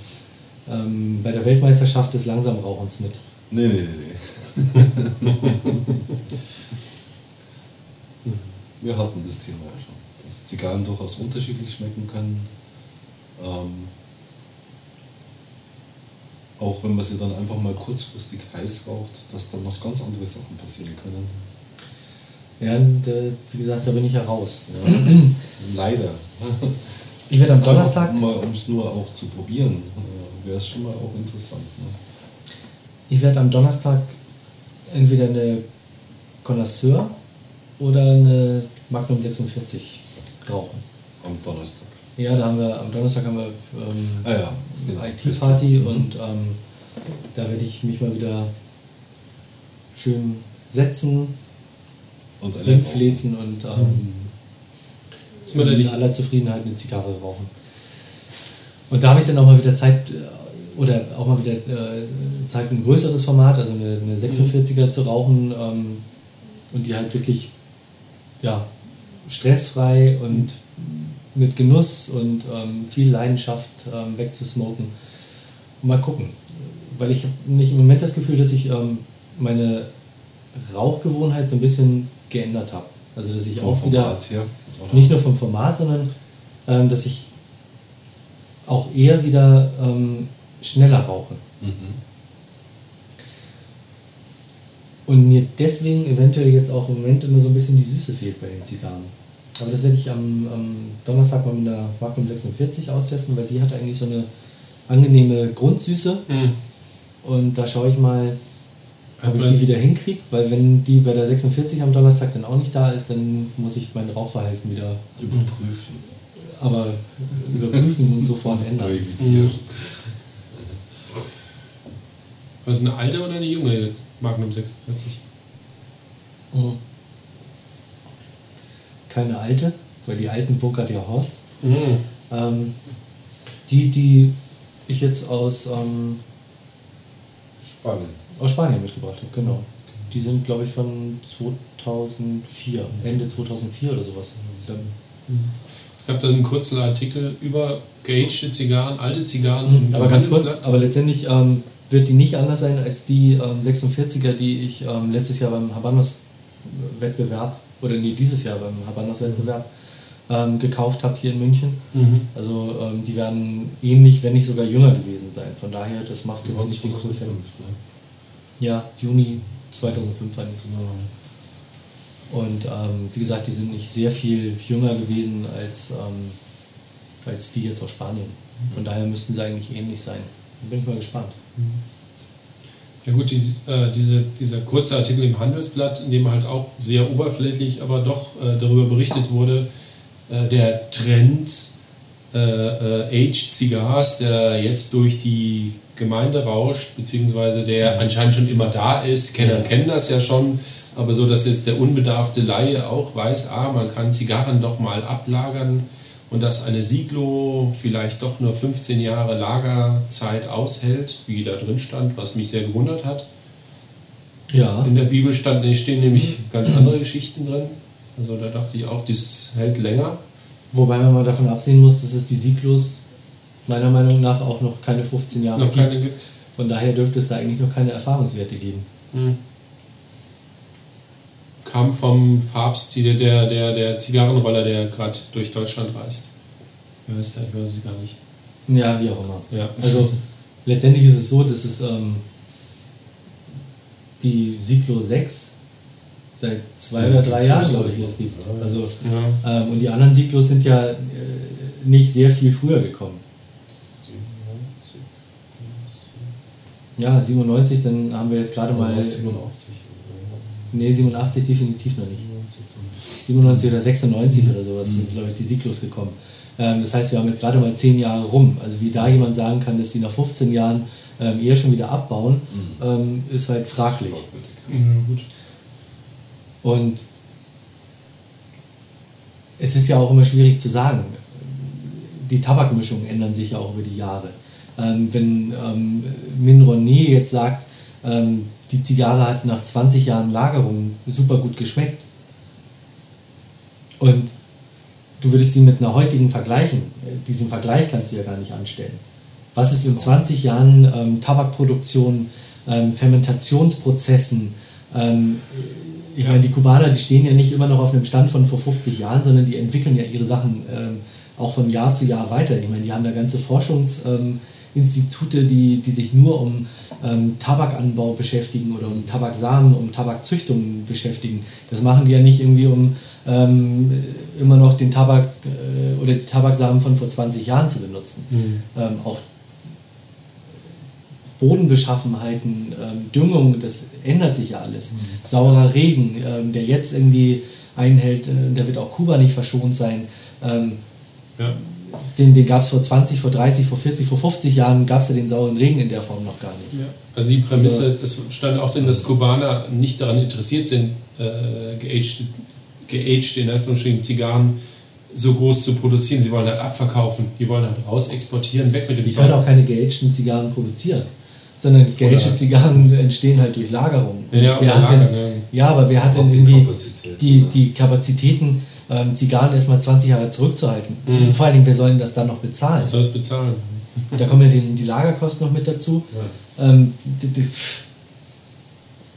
ähm, bei der Weltmeisterschaft des Langsamrauchens mit. Nee, nee, nee, nee. *laughs* Wir hatten das Thema ja schon. Dass Zigarren durchaus unterschiedlich schmecken können. Ähm, auch wenn man sie dann einfach mal kurzfristig heiß raucht, dass dann noch ganz andere Sachen passieren können. Ja, und, äh, wie gesagt, da bin ich ja raus. *clears throat* Leider. Ich werde am Donnerstag, um es nur auch zu probieren, äh, wäre es schon mal auch interessant. Ne? ich werde am Donnerstag entweder eine Connoisseur oder eine Magnum 46 rauchen. Am Donnerstag. Ja, da haben wir am Donnerstag haben wir ähm, Ah ja, genau. IT-Party Feste. und ähm, da werde ich mich mal wieder schön setzen, und eine hinflezen und ähm, da in nicht aller Zufriedenheit eine Zigarre rauchen. Und da habe ich dann auch mal wieder Zeit äh, oder auch mal wieder äh, Zeit, ein größeres Format, also eine, eine 46er zu rauchen ähm, und die halt wirklich ja, stressfrei und mit Genuss und ähm, viel Leidenschaft ähm, wegzusmoken. Und mal gucken. Weil ich habe nicht im Moment das Gefühl, dass ich ähm, meine Rauchgewohnheit so ein bisschen geändert habe. Also dass ich vom auch wieder Format her. Oder? nicht nur vom Format, sondern ähm, dass ich auch eher wieder ähm, schneller rauche. Mhm. Und mir deswegen eventuell jetzt auch im Moment immer so ein bisschen die Süße fehlt bei den Zigarren. Aber das werde ich am, am Donnerstag mal mit der Magnum 46 austesten, weil die hat eigentlich so eine angenehme Grundsüße. Hm. Und da schaue ich mal, ob Aber ich die wieder hinkriege, weil wenn die bei der 46 am Donnerstag dann auch nicht da ist, dann muss ich mein Rauchverhalten wieder Überprüfen. aber überprüfen und sofort *laughs* ändern. Was ist eine alte oder eine junge jetzt? Magnum 46. Mhm. Keine alte, weil die alten bunkert ja Horst. Mhm. Ähm, die, die ich jetzt aus, ähm, Spannend. Aus Spanien mitgebracht habe, genau. Die sind, glaube ich, von 2004, Ende 2004 oder sowas. Es gab dann einen kurzen Artikel über geagte Zigarren, alte Zigarren. im Aber ganz kurz, aber letztendlich ähm, wird die nicht anders sein als die ähm, 46er, die ich ähm, letztes Jahr beim Habanos-Wettbewerb, oder nee, dieses Jahr beim Habanos-Wettbewerb ähm, gekauft habe hier in München. Mhm. Also ähm, die werden ähnlich, wenn nicht sogar jünger gewesen sein. Von daher, das macht jetzt nicht den großen 2005, Fan. Ja, Juni 2005 war die. Und ähm, wie gesagt, die sind nicht sehr viel jünger gewesen als, ähm, als die jetzt aus Spanien. Von daher müssten sie eigentlich ähnlich sein. Bin ich mal gespannt. Ja gut, die, äh, diese, dieser kurze Artikel im Handelsblatt, in dem halt auch sehr oberflächlich, aber doch äh, darüber berichtet wurde, äh, der Trend äh, äh, Aged Cigars, der jetzt durch die Gemeinde rauscht, beziehungsweise der anscheinend schon immer da ist. Kenner kennen das ja schon, aber so, dass jetzt der unbedarfte Laie auch weiß, ah, man kann Zigarren doch mal ablagern und dass eine Siglo vielleicht doch nur 15 Jahre Lagerzeit aushält, wie da drin stand, was mich sehr gewundert hat. Ja. In der Bibel stand, stehen nämlich ganz andere Geschichten drin. Also da dachte ich auch, das hält länger. Wobei man mal davon absehen muss, dass es die Sieglos meiner Meinung nach auch noch keine 15 Jahre Noch gibt. gibt. Von daher dürfte es da eigentlich noch keine Erfahrungswerte geben. Hm. Kam vom Papst, die- der, der, der Zigarrenroller, der gerade durch Deutschland reist. Wer heißt der? Ich weiß es gar nicht. Ja, wie auch immer. Ja. Also *laughs* letztendlich ist es so, dass es ähm, die Siglo 6 seit zwei oder drei Jahren, glaube ich, gibt. Also, Ja. ähm, und die anderen Siglos sind ja äh, nicht sehr viel früher gekommen. Ja, 97, dann haben wir jetzt gerade mal. 87. Nee, 87 definitiv noch nicht. 97 oder 96 oder sowas sind, glaube ich, die Sieglos gekommen. Ähm, das heißt, wir haben jetzt gerade mal 10 Jahre rum. Also wie da jemand sagen kann, dass die nach 15 Jahren ähm, eher schon wieder abbauen, ähm, ist halt fraglich. Gut. Und es ist ja auch immer schwierig zu sagen. Die Tabakmischungen ändern sich ja auch über die Jahre. Ähm, wenn ähm, Min jetzt sagt, ähm, die Zigarre hat nach 20 Jahren Lagerung super gut geschmeckt und du würdest sie mit einer heutigen vergleichen, diesen Vergleich kannst du ja gar nicht anstellen. Was ist in 20 Jahren ähm, Tabakproduktion, ähm, Fermentationsprozessen, ähm, ich meine, die Kubaner, die stehen ja nicht immer noch auf einem Stand von vor 50 Jahren, sondern die entwickeln ja ihre Sachen ähm, auch von Jahr zu Jahr weiter. Ich meine, die haben da ganze Forschungsinstitute, ähm, die, die sich nur um ähm, Tabakanbau beschäftigen oder um Tabaksamen, um Tabakzüchtung beschäftigen. Das machen die ja nicht irgendwie, um ähm, immer noch den Tabak äh, oder die Tabaksamen von vor 20 Jahren zu benutzen. Ähm, auch Bodenbeschaffenheiten, ähm, Düngung, das ändert sich ja alles. Saurer Regen, ähm, der jetzt irgendwie einhält, äh, der wird auch Kuba nicht verschont sein. Ähm, Ja. Den den gab es vor 20, vor 30, vor 40, vor 50 Jahren, gab es ja den sauren Regen in der Form noch gar nicht. Ja. Also die Prämisse, Also- es stand auch drin, dass Kubaner nicht daran interessiert sind, äh, geaged, geaged in Anführungsstrichen Zigarren so groß zu produzieren. Sie wollen halt abverkaufen, die wollen halt raus exportieren, weg mit dem Die können Zeug. auch keine geagten Zigarren produzieren, sondern geagte Zigarren entstehen halt durch Lagerung. Ja, ja, hat denn, ja, aber wer hat denn irgendwie die, die Kapazitäten, ähm, Zigarren erstmal 20 Jahre zurückzuhalten? Mhm. Und vor allen Dingen, wer soll denn das dann noch bezahlen? Wer soll es bezahlen? *laughs* Da kommen ja die, die Lagerkosten noch mit dazu. Ähm, das,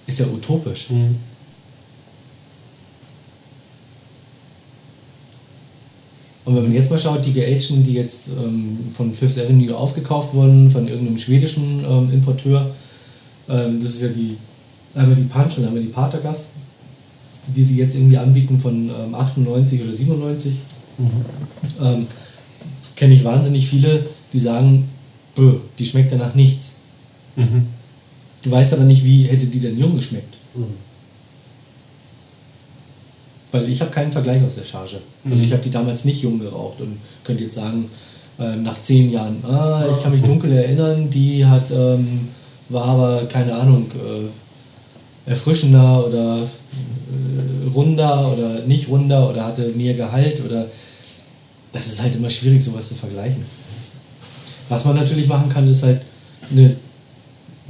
ist ja utopisch. Mhm. Und wenn man jetzt mal schaut, die geagten, die jetzt ähm, von Fifth Avenue aufgekauft wurden, von irgendeinem schwedischen ähm, Importeur, ähm, das ist ja die, einmal die Punch und einmal die Patergas, die sie jetzt irgendwie anbieten von ähm, 98 oder 97. Ähm, Kenne ich wahnsinnig viele, die sagen, "Öh, die schmeckt ja nach nichts. Mhm. Du weißt aber nicht, wie hätte die denn jung geschmeckt. Weil ich habe keinen Vergleich aus der Charge. Also Mhm. ich habe die damals nicht jung geraucht und könnte jetzt sagen, ähm, nach zehn Jahren, ah, ich kann mich dunkel erinnern, die hat, ähm, war aber, keine Ahnung, äh, erfrischender oder äh, runder oder nicht runder oder hatte mehr Gehalt oder das ist halt immer schwierig, sowas zu vergleichen. Was man natürlich machen kann, ist halt eine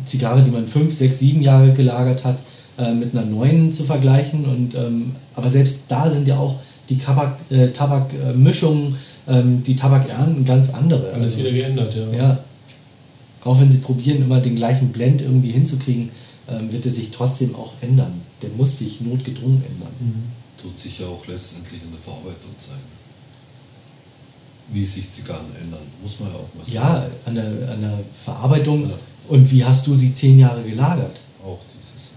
Zigarre, die man fünf, sechs, sieben Jahre gelagert hat, äh, mit einer neuen zu vergleichen. Und, ähm, aber selbst da sind ja auch die Tabak, äh, Tabakmischungen, ähm, die Tabakernten ganz andere. Alles Also, wieder geändert, ja. ja. Auch wenn sie probieren, immer den gleichen Blend irgendwie hinzukriegen, ähm, wird er sich trotzdem auch ändern. Der muss sich notgedrungen ändern. Tut sich ja auch letztendlich in der Verarbeitung zeigen. Wie sich Zigarren ändern, muss man ja auch mal Ja, sagen. an der, an der Verarbeitung. Ja. Und wie hast du sie zehn Jahre gelagert? Auch dieses.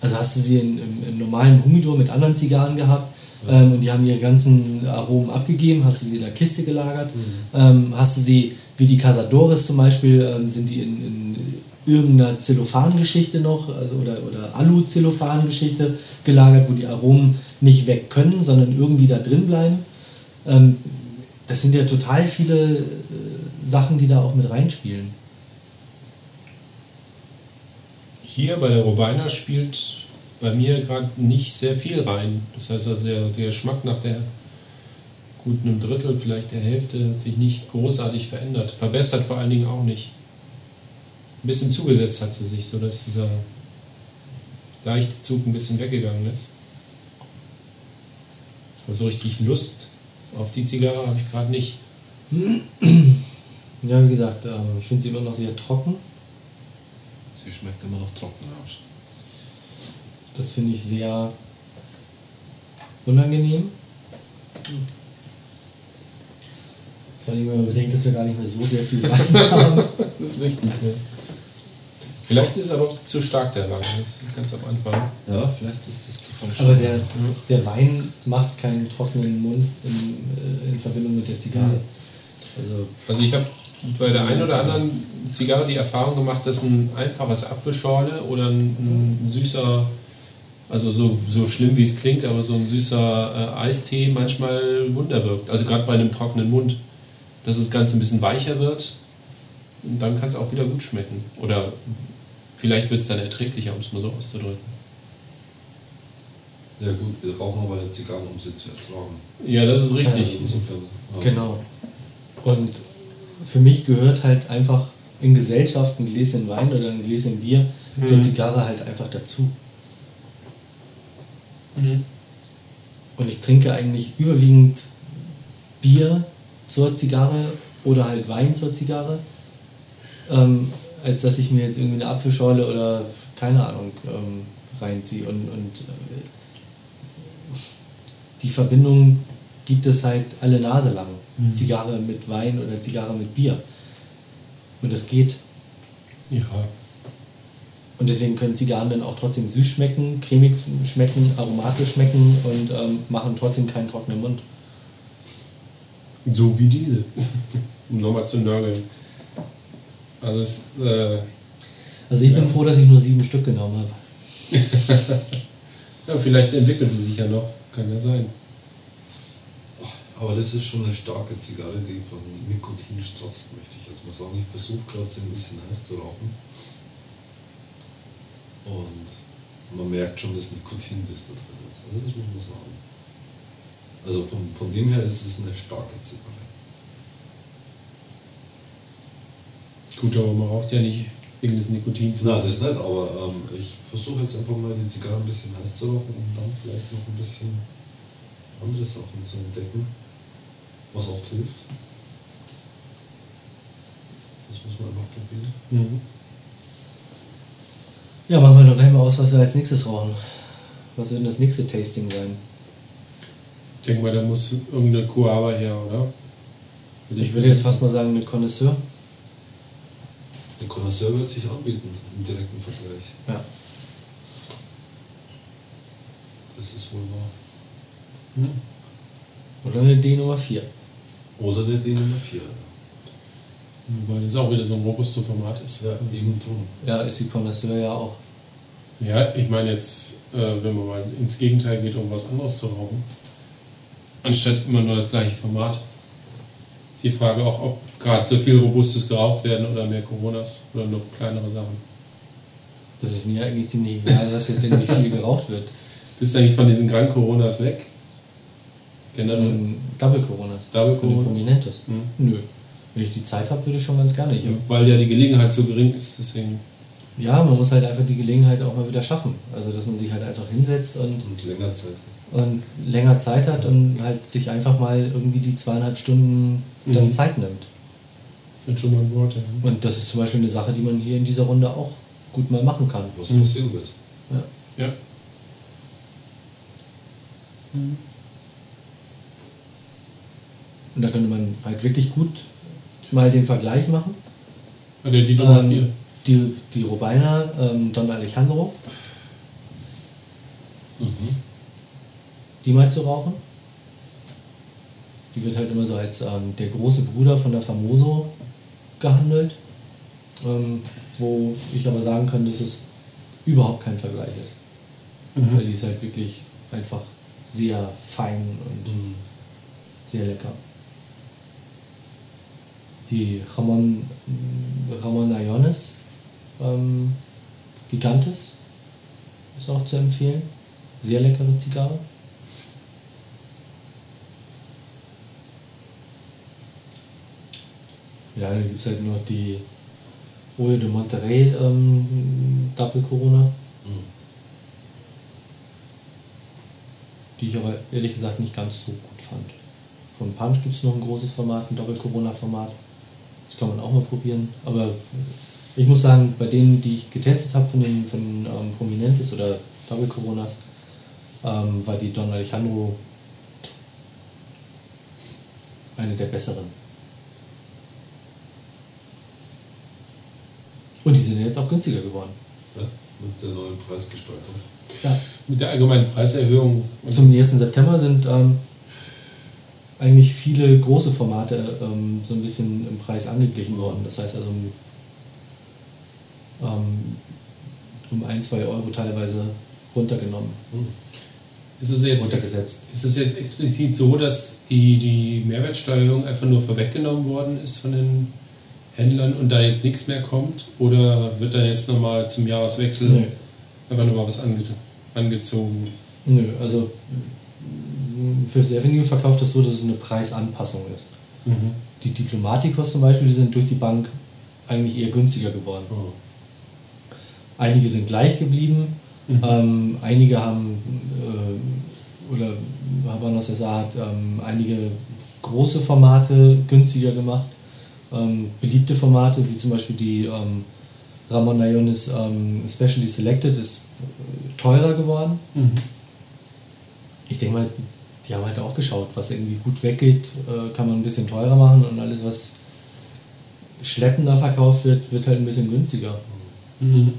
Also hast du sie in, im, im normalen Humidor mit anderen Zigarren gehabt ähm, und die haben ihre ganzen Aromen abgegeben, hast du sie in der Kiste gelagert, ähm, hast du sie, wie die Casadores zum Beispiel, ähm, sind die in, in irgendeiner Zellophan-Geschichte noch also, oder, oder Alu-Zellophan-Geschichte gelagert, wo die Aromen nicht weg können, sondern irgendwie da drin bleiben. Ähm, das sind ja total viele äh, Sachen, die da auch mit reinspielen. Hier bei der Robina spielt bei mir gerade nicht sehr viel rein. Das heißt also, der, Geschmack nach der guten einem Drittel, vielleicht der Hälfte, hat sich nicht großartig verändert. Verbessert vor allen Dingen auch nicht. Ein bisschen zugesetzt hat sie sich, sodass dieser leichte Zug ein bisschen weggegangen ist. Aber so richtig Lust auf die Zigarre habe ich gerade nicht. Ja, wie gesagt, ähm, ich finde sie immer noch sehr trocken. Sie schmeckt immer noch trocken aus. Das finde ich sehr unangenehm. Vor allem, wenn man bedenkt, dass wir gar nicht mehr so sehr viel Wein *laughs* haben. Das ist richtig, ja. Vielleicht ist es aber auch zu stark der Wein, das ist ganz am Anfang. Ja, vielleicht ist das davon Aber schon- der, der Wein macht keinen trockenen Mund in, äh, in Verbindung mit der Zigarre. Also, Also ich habe bei der einen oder anderen Zigarre die Erfahrung gemacht, dass ein einfaches Apfelschorle oder ein, ein süßer, also so, so schlimm wie es klingt, aber so ein süßer äh, Eistee manchmal Wunder wirkt. Also gerade bei einem trockenen Mund, dass das Ganze ein bisschen weicher wird und dann kann es auch wieder gut schmecken. Oder vielleicht wird es dann erträglicher, um es mal so auszudrücken. Ja gut, wir rauchen aber eine Zigarren, um sie zu ertragen. Ja, das ist richtig. Also insofern. Ja. Genau. Und für mich gehört halt einfach in Gesellschaft ein Gläschen Wein oder ein Gläschen Bier zur Mhm. Zigarre halt einfach dazu. Mhm. Und ich trinke eigentlich überwiegend Bier zur Zigarre oder halt Wein zur Zigarre, ähm, als dass ich mir jetzt irgendwie eine Apfelschorle oder keine Ahnung ähm, reinziehe. Und, und äh, die Verbindung gibt es halt alle Nase lang. Mhm. Zigarre mit Wein oder Zigarre mit Bier. Und das geht. Ja. Und deswegen können Zigarren dann auch trotzdem süß schmecken, cremig schmecken, aromatisch schmecken und ähm, machen trotzdem keinen trockenen Mund. So wie diese. *laughs* um nochmal zu nörgeln. Also es, äh, Also ich bin Ja. froh, dass ich nur sieben Stück genommen habe. *laughs* ja, vielleicht entwickelt sie sich ja noch. Kann ja sein. Aber das ist schon eine starke Zigarre, die von Nikotin strotzt, möchte ich jetzt mal sagen. Ich versuche gerade sie ein bisschen heiß zu rauchen. Und man merkt schon das Nikotin, das da drin ist. Also das muss man sagen. Also von, von dem her ist es eine starke Zigarre. Gut, aber man raucht ja nicht wegen des Nikotins. Nein, das nicht, aber ähm, ich versuche jetzt einfach mal die Zigarre ein bisschen heiß zu rauchen, um dann vielleicht noch ein bisschen andere Sachen zu entdecken, was oft hilft. Das muss man einfach probieren. Mhm. Ja, machen wir doch gleich mal aus, was wir als nächstes rauchen. Was wird denn das nächste Tasting sein? Ich denke mal, da muss irgendeine Kuaba her, oder? Ich würde jetzt fast mal sagen, eine Connoisseur. Der Connoisseur wird sich anbieten im direkten Vergleich. Ja. Das ist wohl wahr. Hm. Oder eine D Nummer 4. Oder eine D Nummer 4. Wobei das auch wieder so ein Robusto-Format ist. Ja, eben drum. Ja, ist die Connoisseur ja auch. Ja, ich meine jetzt, äh, wenn man mal ins Gegenteil geht, um was anderes zu rauchen, anstatt immer nur das gleiche Format, ist die Frage auch, ob gerade so viel Robustes geraucht werden oder mehr Coronas oder nur kleinere Sachen. Das ist mir eigentlich ziemlich egal, dass jetzt irgendwie viel geraucht wird. Bist du eigentlich von diesen Grand Coronas weg? Generell? Ähm, Double Coronas. Double Coronas? Prominentes. Hm. Nö. Wenn ich die Zeit habe, würde ich schon ganz gerne. Hab, Weil ja die Gelegenheit so gering ist, deswegen. ja, man muss halt einfach die Gelegenheit auch mal wieder schaffen. Also, dass man sich halt einfach hinsetzt und, Und länger Zeit. und länger Zeit hat und halt sich einfach mal irgendwie die zweieinhalb Stunden dann Mhm. Zeit nimmt. Das sind schon mal ein Wort, ja. Und das ist zum Beispiel eine Sache, die man hier in dieser Runde auch gut mal machen kann. Was Mhm. passieren wird. Ja. Ja. Und da könnte man halt wirklich gut mal den Vergleich machen. Hat er die Nummer Ähm, 4? die, die Robeiner, ähm, Don Alejandro, Mhm. die mal zu rauchen. Die wird halt immer so als ähm, der große Bruder von der Famoso gehandelt. Ähm, wo ich aber sagen kann, dass es überhaupt kein Vergleich ist. Weil die ist halt wirklich einfach sehr fein und Mhm. sehr lecker. Die Ramon, Ramon Ayones ähm, Gigantes ist auch zu empfehlen. Sehr leckere Zigarre. Ja, dann gibt es halt noch die Oyo de Monterrey ähm, Double Corona, Mhm. die ich aber ehrlich gesagt nicht ganz so gut fand. Von Punch gibt es noch ein großes Format, ein Doppel Corona Format. Das kann man auch mal probieren. Aber ich muss sagen, bei denen, die ich getestet habe von den von ähm, Prominentes oder Double Coronas, ähm, war die Don Alejandro eine der besseren. Und die sind ja jetzt auch günstiger geworden. Ja, mit der neuen Preisgestaltung. Ja. Mit der allgemeinen Preiserhöhung. Zum 1. September sind ähm, eigentlich viele große Formate ähm, so ein bisschen im Preis angeglichen worden. Das heißt also ähm, um ein, zwei Euro teilweise runtergenommen. Ist es, jetzt, Runtergesetzt. ist es jetzt explizit so, dass die, die Mehrwertsteuerung einfach nur vorweggenommen worden ist von den Händlern und da jetzt nichts mehr kommt? Oder wird dann jetzt nochmal zum Jahreswechsel Nö. einfach nochmal was ange angezogen? Nö, also mm, Fifth Avenue verkauft das so, dass es eine Preisanpassung ist. Mhm. Die Diplomatikos zum Beispiel, die sind durch die Bank eigentlich eher günstiger geworden. Oh. Einige sind gleich geblieben, Mhm. ähm, einige haben, äh, oder Habanos SA hat ähm, einige große Formate günstiger gemacht. Ähm, beliebte Formate, wie zum Beispiel die ähm, Ramon Nayonis ähm, Specially Selected, ist äh, teurer geworden. Mhm. Ich denke mal, die haben halt auch geschaut, was irgendwie gut weggeht, äh, kann man ein bisschen teurer machen und alles, was schleppender verkauft wird, wird halt ein bisschen günstiger. Mhm.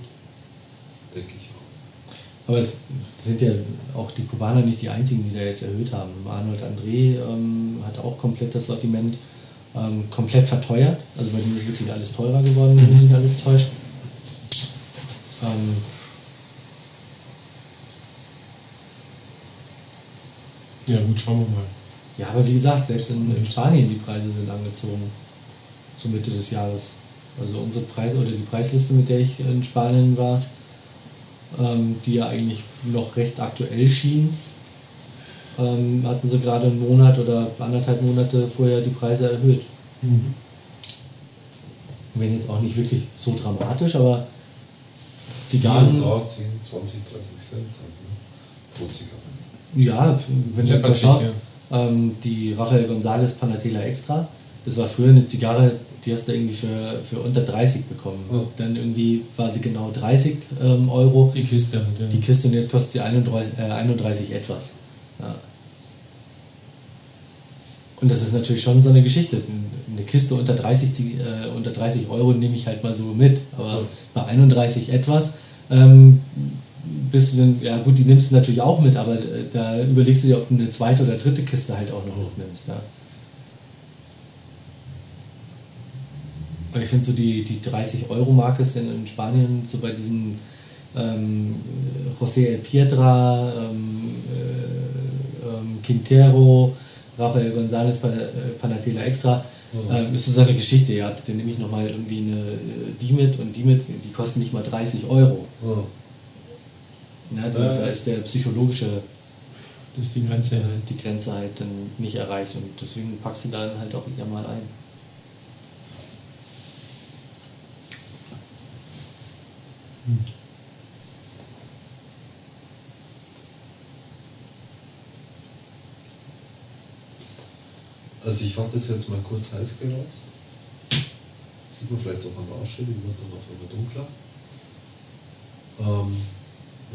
Denke ich auch. Aber es sind ja auch die Kubaner nicht die einzigen, die da jetzt erhöht haben. Arnold André ähm, hat auch komplett das Sortiment ähm, komplett verteuert. Also bei denen ist wirklich alles teurer geworden, wenn mich nicht alles täuscht. Ähm, Ja gut, schauen wir mal. ja, aber wie gesagt, selbst in, in Spanien die Preise sind angezogen zur Mitte des Jahres. Also unsere Preise oder die Preisliste, mit der ich in Spanien war, ähm, die ja eigentlich noch recht aktuell schien, ähm, hatten sie gerade einen Monat oder anderthalb Monate vorher die Preise erhöht. Mhm. Wenn jetzt auch nicht wirklich so dramatisch, aber Zigarren, da 10, 20, 30 Cent halt, ne? pro Zigarre. ja, wenn du jetzt mal schaust, ähm, die Rafael González Panatela Extra, das war früher eine Zigarre, die hast du irgendwie für, für unter 30 bekommen. Ja. Dann irgendwie war sie genau 30 ähm, Euro. Die Kiste halt, ja. Die Kiste und jetzt kostet sie 31, äh, 31 etwas. Ja. Und das ist natürlich schon so eine Geschichte. Eine Kiste unter 30, Zi- äh, unter 30 Euro nehme ich halt mal so mit. Aber Ja. bei 31 etwas ähm, bist du ja gut, die nimmst du natürlich auch mit, aber äh, da überlegst du dir, ob du eine zweite oder dritte Kiste halt auch noch mitnimmst. Ja. Und ich finde so die, die 30-Euro-Marke sind in Spanien so bei diesen ähm, José El Piedra, ähm, äh, ähm, Quintero, Rafael González äh, Panatela Extra. Ähm, ist so eine Geschichte, ja, bitte nehme ich nochmal irgendwie eine, äh, die mit und die mit, die kosten nicht mal 30 Euro. Ja. Ja, da, Ja. da ist der psychologische, Das ist die Grenze. äh, die Grenze halt dann nicht erreicht und deswegen packst du dann halt auch wieder mal ein. Also ich hatte es jetzt mal kurz heiß geraucht. Sieht man vielleicht auch an der die wird dann auf einmal dunkler. Ähm,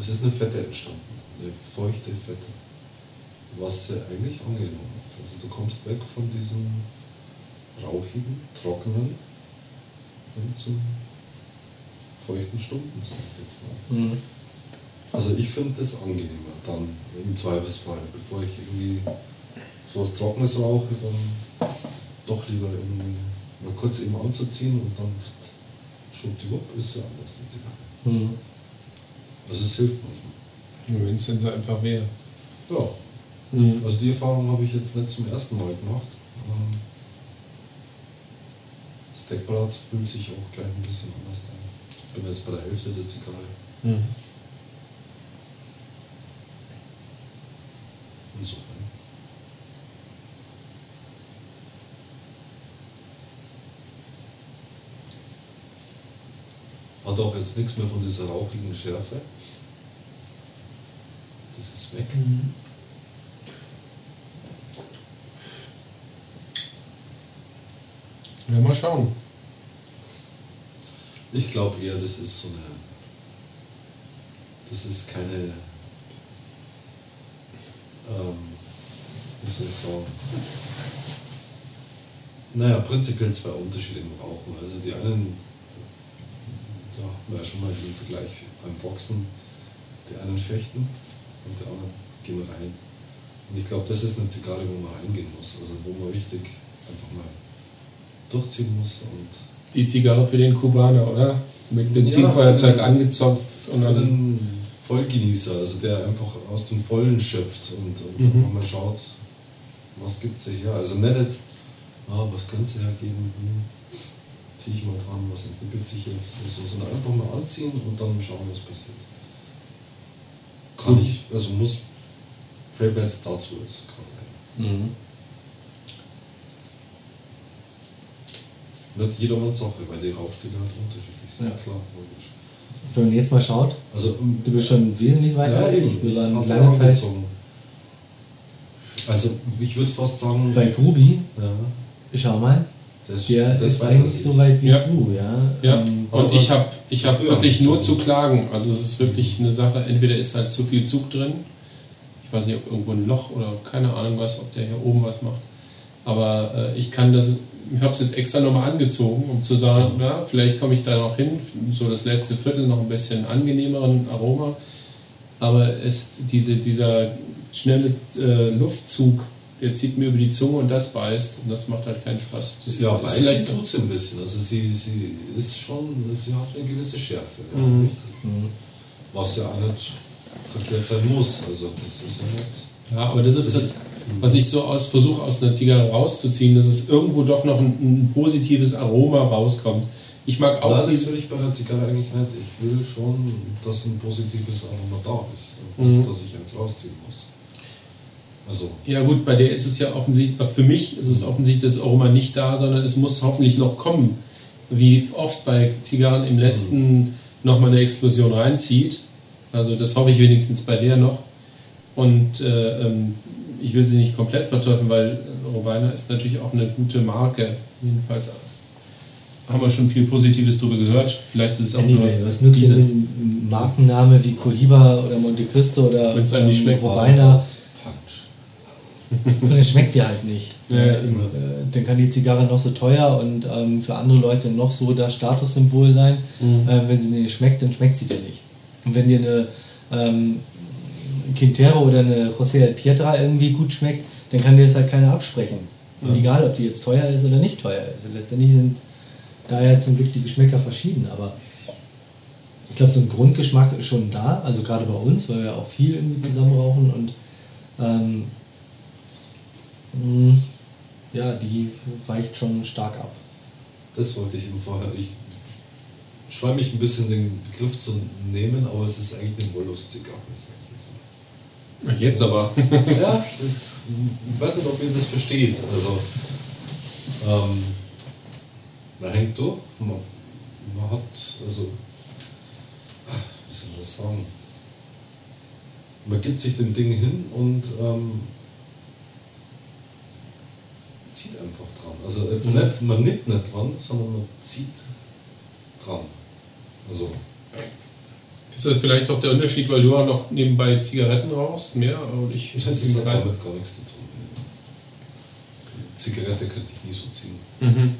es ist eine Fette entstanden, eine feuchte Fette, was sie eigentlich angenehm hat. Also du kommst weg von diesem rauchigen, trockenen hin zum feuchten Stumpen, sag ich jetzt mal. Mhm. Also ich finde das angenehmer dann im Zweifelsfall, bevor ich irgendwie sowas Trockenes rauche, dann doch lieber irgendwie mal kurz eben anzuziehen und dann schwuppdiwupp ist sie anders, die Zigarre. Mhm. Also es hilft manchmal. Nur wenn es denn so einfach wäre. Ja, Mhm. also die Erfahrung habe ich jetzt nicht zum ersten Mal gemacht. Ähm, Das Deckblatt fühlt sich auch gleich ein bisschen anders an. Ich bin jetzt bei der Hälfte der Zigarre. Mhm. Insofern. Hat auch jetzt nichts mehr von dieser rauchigen Schärfe. Das ist weg. Ja, mal schauen. Ich glaube eher, das ist so eine. Das ist keine. Ähm, wie soll ich sagen? Naja, prinzipiell zwei Unterschiede im Rauchen. Also die einen, hatten wir ja schon mal den Vergleich beim Boxen, die einen fechten und die anderen gehen rein. Und ich glaube, das ist eine Zigarre, wo man reingehen muss. Also wo man richtig einfach mal durchziehen muss und Die Zigarre für den Kubaner, oder? mit Benzinfeuerzeug Ja, angezopft und dann. Vollgenießer, also der einfach aus dem Vollen schöpft und, und Mhm. einfach mal schaut, was gibt es her. Also nicht jetzt, ah, was könnte es hergeben, hm, ziehe ich mal dran, was entwickelt sich jetzt, so, sondern einfach mal anziehen und dann schauen, was passiert. Kann Mhm. ich, also muss, fällt mir jetzt dazu jetzt gerade ein. Mhm. Nicht jedermanns Sache, weil die Rauchstile halt unterschiedlich sind, Ja. klar, logisch. Wenn man jetzt mal schaut, Also, um, du bist schon wesentlich weiter als eben, ich. Wir waren hab lange Zeit gezogen. Also, ich würde fast sagen, bei Grubi. ja, Schau mal, das, der das ist eigentlich so weit wie Ja. du, ja. Ja, Ähm, und ich habe ich hab wirklich nur so. zu klagen. Also es ist wirklich eine Sache, entweder ist halt zu viel Zug drin, ich weiß nicht, ob irgendwo ein Loch oder keine Ahnung was, ob der hier oben was macht. Aber äh, ich kann das, ich habe es jetzt extra nochmal angezogen, um zu sagen, ja, vielleicht komme ich da noch hin, so das letzte Viertel noch ein bisschen angenehmeren Aroma. Aber es, diese, dieser schnelle äh, Luftzug, der zieht mir über die Zunge und das beißt und das macht halt keinen Spaß. Das Ja, ist beißen vielleicht tut sie ein bisschen. Also, sie, sie ist schon, sie hat eine gewisse Schärfe. Ja, Mhm. richtig. Was ja auch nicht verkehrt sein muss. Also, das ist ja nicht. Ja, aber das ist Das das, ist- was ich so aus versuche aus einer Zigarre rauszuziehen, dass es irgendwo doch noch ein, ein positives Aroma rauskommt. Ich mag auch Nein, das will ich bei der Zigarre eigentlich nicht. Ich will schon, dass ein positives Aroma da ist. Mhm. Und dass ich eins rausziehen muss. Also, Ja gut, bei der ist es ja offensichtlich, für mich ist es offensichtlich das Aroma nicht da, sondern es muss hoffentlich noch kommen. Wie oft bei Zigarren im letzten nochmal eine Explosion reinzieht. Also das hoffe ich wenigstens bei der noch. Und äh, ähm, ich will sie nicht komplett verteufeln, weil Robina ist natürlich auch eine gute Marke. Jedenfalls haben wir schon viel Positives darüber gehört. Vielleicht ist es auch Anyway, nur was nützt diese. Markenname wie Cohiba oder Monte Cristo oder schmeckt. Robina Punch. *laughs* und es schmeckt dir halt nicht. Ja, ja, Äh, dann kann die Zigarre noch so teuer und ähm, für andere Leute noch so das Statussymbol sein. Mhm. Äh, wenn sie dir nicht schmeckt, dann schmeckt sie dir nicht. Und wenn dir eine ähm, Quintero oder eine José El Pietra irgendwie gut schmeckt, dann kann dir das halt keiner absprechen. Egal, ob die jetzt teuer ist oder nicht teuer ist. Und letztendlich sind daher zum Glück die Geschmäcker verschieden. Aber ich glaube, so ein Grundgeschmack ist schon da. Also gerade bei uns, weil wir auch viel irgendwie zusammen rauchen und ähm, ja, die weicht schon stark ab. Das wollte ich ihm vorher. Ich scheue mich ein bisschen den Begriff zu nehmen, aber es ist eigentlich eine Wollust-Zigarre, sag ich jetzt mal. Jetzt aber. *laughs* Ja, das, ich weiß nicht, ob ihr das versteht. Also, ähm, man hängt durch, man, man hat, also, wie soll man das sagen? Man gibt sich dem Ding hin und ähm, zieht einfach dran. Also, jetzt nicht, man nippt nicht dran, sondern man zieht dran. Also, Ist das vielleicht auch der Unterschied, weil du auch noch nebenbei Zigaretten rauchst, mehr? Und ich das hat damit gar nichts zu tun. Zigarette könnte ich nie so ziehen. Mhm.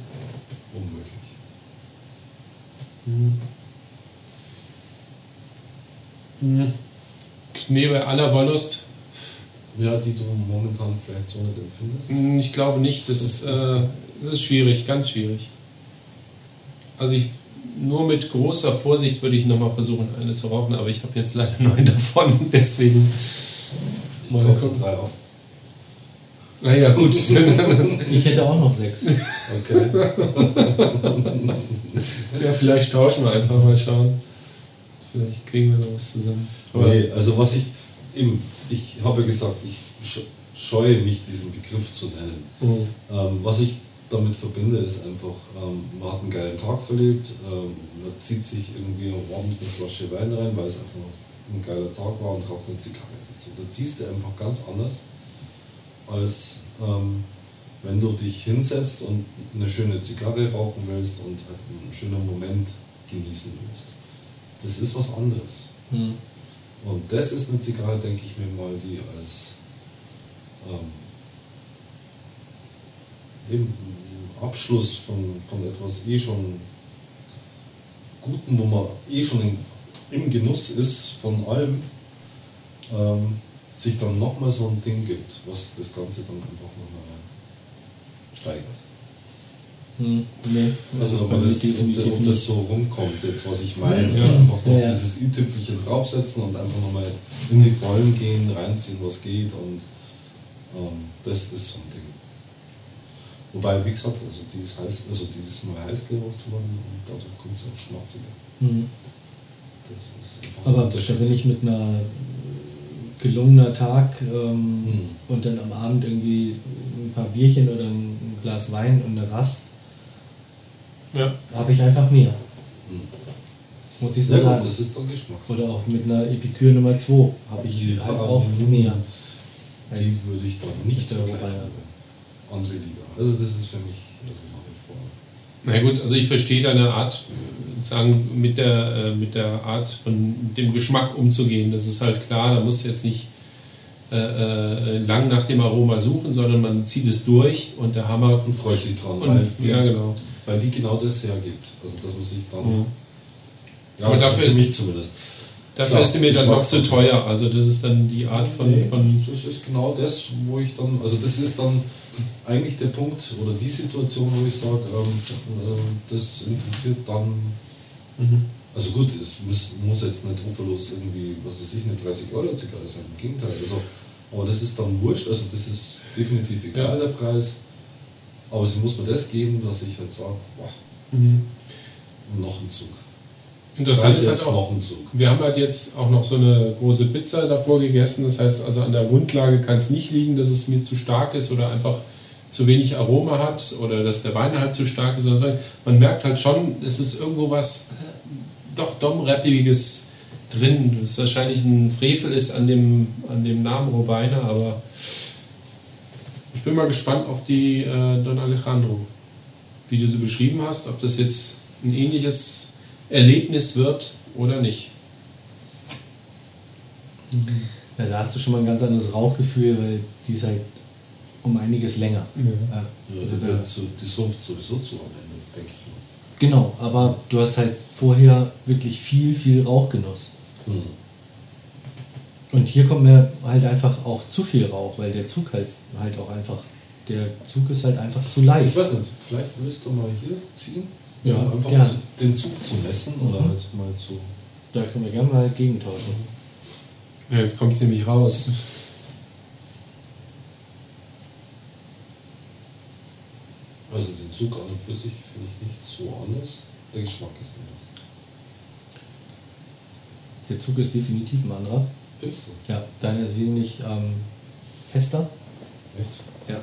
Unmöglich. Mhm. Nee, bei aller Wollust, Ja, die du momentan vielleicht so nicht empfindest. mh, ich glaube nicht. Das, äh, das ist schwierig, ganz schwierig. Also ich, nur mit großer Vorsicht würde ich nochmal versuchen, eine zu rauchen, aber ich habe jetzt leider *laughs* neun davon, deswegen. Ich Mal kaufe gucken. drei ab. Naja, gut. *laughs* Ich hätte auch noch sechs. Okay. *laughs* ja, vielleicht tauschen wir einfach mal schauen. Vielleicht kriegen wir noch was zusammen. Aber nee, also was ich eben, ich habe ja gesagt, ich sch- scheue mich, diesen Begriff zu nennen. Mhm. Ähm, was ich damit verbinde, ist einfach, ähm, man hat einen geilen Tag verlebt, ähm, man zieht sich irgendwie ordentlich eine Flasche Wein rein, weil es einfach ein geiler Tag war und raucht eine Zigarre dazu. Da ziehst du einfach ganz anders, als ähm, wenn du dich hinsetzt und eine schöne Zigarre rauchen willst und halt einen schönen Moment genießen willst. Das ist was anderes. Hm. Und das ist eine Zigarre, denke ich mir mal, die als ähm, eben Abschluss von, von etwas eh schon Guten, wo man eh schon in, im Genuss ist von allem, ähm, sich dann nochmal so ein Ding gibt, was das Ganze dann einfach nochmal steigert. Hm, nee, Also, wenn mir das, definitiv ob nicht. das so rumkommt, jetzt was ich meine. Ja. Also einfach noch Ja, dieses i-Tüpfelchen draufsetzen und einfach nochmal in die Vollen gehen, reinziehen, was geht und ähm, das ist so ein Ding. Wobei, wie gesagt, also die ist heiß, also die ist mal heiß geraucht worden und dadurch kommt es auch schmatziger. Hm. Das ist einfach Aber bin ich mit einer gelungener Tag ähm, Hm. und dann am Abend irgendwie ein paar Bierchen oder ein Glas Wein und eine Rast, Ja. habe ich einfach mehr. Hm. Muss ich so Ja gut, sagen. das ist dann Geschmackssache. Oder auch mit einer Epikür Nummer 2 habe ich Ja, halt auch mehr. Die würde ich dann nicht vergleichen. Andere Liga. Also das ist für mich also nach wie vor. Na gut, also ich verstehe deine Art, sagen, mit der, äh, mit der Art von dem Geschmack umzugehen. Das ist halt klar, da musst du jetzt nicht äh, äh, lang nach dem Aroma suchen, sondern man zieht es durch und der Hammer Und freut sich dran, Und, ja, genau. Weil die genau das hergibt. Also dass man sich dann. Mhm. Ja, Aber dafür für ist- zumindest. Dafür Klar, ist sie mir dann noch zu teuer. Also das ist dann die Art von, Nee, von das ist genau das, wo ich dann, also das ist dann eigentlich der Punkt oder die Situation, wo ich sage, ähm, ähm, das interessiert dann, Mhm. also gut, es muss, muss jetzt nicht uferlos irgendwie, was weiß ich, eine 30 Euro Zigarre sein, im Gegenteil, also, aber das ist dann wurscht, also das ist definitiv egal, Ja. der Preis, aber sie muss mir das geben, dass ich halt sage, boah, Mhm. noch ein Zug. Interessant ist halt auch, noch ein Zug. wir haben halt jetzt auch noch so eine große Pizza davor gegessen. Das heißt, also an der Grundlage kann es nicht liegen, dass es mir zu stark ist oder einfach zu wenig Aroma hat oder dass der Wein halt zu stark ist, sondern man merkt halt schon, es ist irgendwo was äh, doch Dom-Rappiges drin, was wahrscheinlich ein Frevel ist an dem, an dem Namen Robeiner, aber bin mal gespannt auf die äh, Don Alejandro, wie du sie beschrieben hast, ob das jetzt ein ähnliches Erlebnis wird oder nicht. ja, da hast du schon mal ein ganz anderes Rauchgefühl, weil die ist halt um einiges länger. Ja, Ja, also da so, die Sumpft sowieso zu am Ende, denke ich mal. genau, aber du hast halt vorher wirklich viel, viel Rauchgenuss. Hm. Und hier kommt mir halt einfach auch zu viel Rauch, weil der Zug halt, halt auch einfach, der Zug ist halt einfach zu leicht. Ich weiß nicht, vielleicht willst du mal hier ziehen? Ja, um einfach gern. den Zug zu messen oder Mhm. halt mal zu. Da können wir gerne mal gegentauschen. Ja, jetzt kommt es nämlich raus. Also den Zug an und für sich finde ich nicht so anders. Der Geschmack ist anders. Der Zug ist definitiv ein anderer. Findest du? Ja, deiner ist wesentlich ähm, fester. Echt? Ja.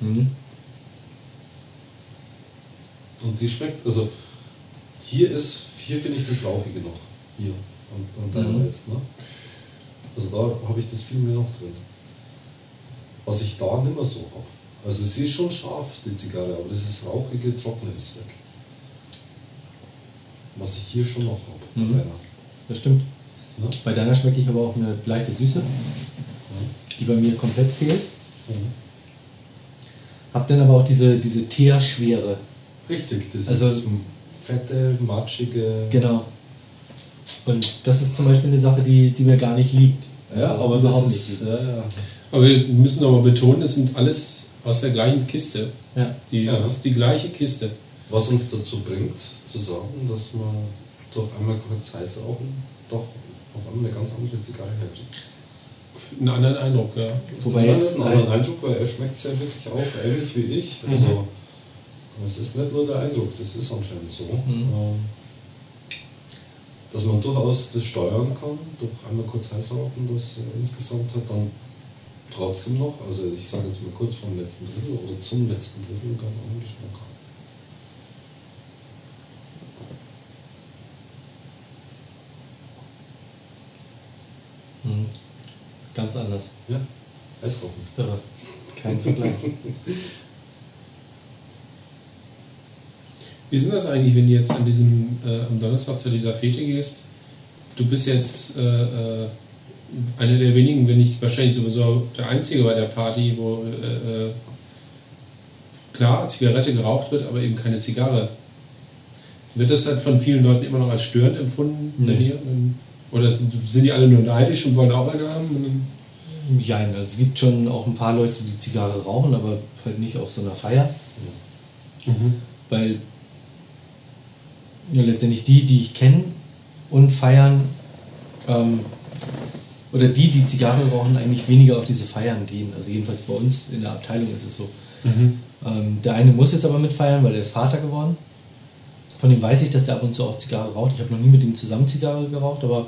Mhm. Und die schmeckt, also hier ist, hier finde ich das Rauchige noch. Hier. Und, und deiner Mhm. jetzt, ne? Also da habe ich das viel mehr noch drin. Was ich da nicht mehr so habe. Also sie ist schon scharf, die Zigarre, aber dieses rauchige, trockene ist weg. Was ich hier schon noch habe. Mhm. bei deiner. Das stimmt. Ne? Bei deiner schmecke ich aber auch eine leichte Süße, die bei mir komplett fehlt. Mhm. Hab dann aber auch diese, diese Teerschwere. Richtig, das Also- ist fette, matschige. Genau. Und das ist zum Beispiel eine Sache, die, die mir gar nicht liegt. Ja, Also aber das ist. Ja, ja. Aber wir müssen mal betonen, das sind alles aus der gleichen Kiste. Ja. Die Ja. ist die gleiche Kiste. Was uns dazu bringt, zu sagen, dass man doch einmal kurz heiß rauchen, doch auf einmal eine ganz andere Zigarre herkriegt. Einen anderen Eindruck, ja. Wobei jetzt einen halt, anderen Eindruck, weil er schmeckt ja wirklich auch ähnlich wie ich. Mhm. Also, es ist nicht nur der Eindruck, das ist anscheinend so. Mhm. Ähm, Dass man durchaus das steuern kann, durch einmal kurz heiß rauchen, das äh, insgesamt hat dann trotzdem noch, also ich sage jetzt mal kurz vom letzten Drittel oder zum letzten Drittel einen ganz anderen Geschmack Mhm. ganz anders. Ja, Eisrauchen. Irre. Kein Vergleich. Wie ist denn das eigentlich, wenn du jetzt an diesem, äh, am Donnerstag zu dieser Fete gehst? Du bist jetzt äh, äh, einer der wenigen, wenn nicht wahrscheinlich sowieso der Einzige bei der Party, wo äh, äh, klar Zigarette geraucht wird, aber eben keine Zigarre. Wird das halt von vielen Leuten immer noch als störend empfunden? Nee. dir? Oder sind die alle nur neidisch und wollen auch eine haben? Ja, also es gibt schon auch ein paar Leute, die Zigarre rauchen, aber halt nicht auf so einer Feier. Mhm. Weil ja, letztendlich die, die ich kenne und feiern, ähm, oder die, die Zigarre rauchen, eigentlich weniger auf diese Feiern gehen. Also jedenfalls bei uns in der Abteilung ist es so. Mhm. Ähm, der eine muss jetzt aber mitfeiern, weil er ist Vater geworden. Von dem weiß ich, dass der ab und zu auch Zigarre raucht. Ich habe noch nie mit ihm zusammen Zigarre geraucht, aber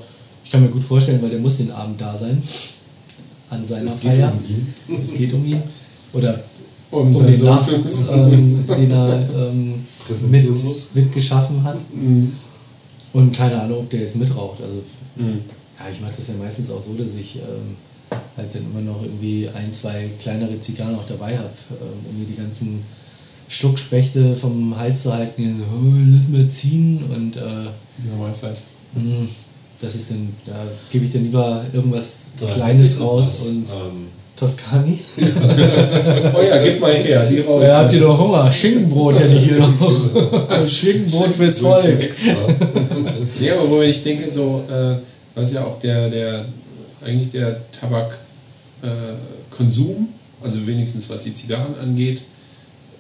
ich kann mir gut vorstellen, weil der muss den Abend da sein. An seiner Es geht Feier. um ihn. Es geht um ihn. Oder Um um den. Nachwuchs, ähm, den er ähm, mit, mitgeschaffen hat. Mhm. Und keine Ahnung, ob der jetzt mitraucht. Also, Mhm. ja, ich mache das ja meistens auch so, dass ich ähm, halt dann immer noch irgendwie ein, zwei kleinere Zigarren auch dabei habe, ähm, um mir die ganzen Schluckspechte vom Hals zu halten. Die, so, oh, lass mal ziehen. Und äh, In der Mahlzeit. mh, das ist dann, da gebe ich dann lieber irgendwas Da Kleines raus und ähm, Toscani. *laughs* Oh ja, gib mal her, die raus. Ja, habt ihr noch Hunger? Schinkenbrot hätte ich hier noch. *laughs* Schinkenbrot fürs Volk. Extra. *laughs* Ja, aber wo ich denke, so, äh, was ja auch der, der, eigentlich der Tabakkonsum, äh, also wenigstens was die Zigarren angeht,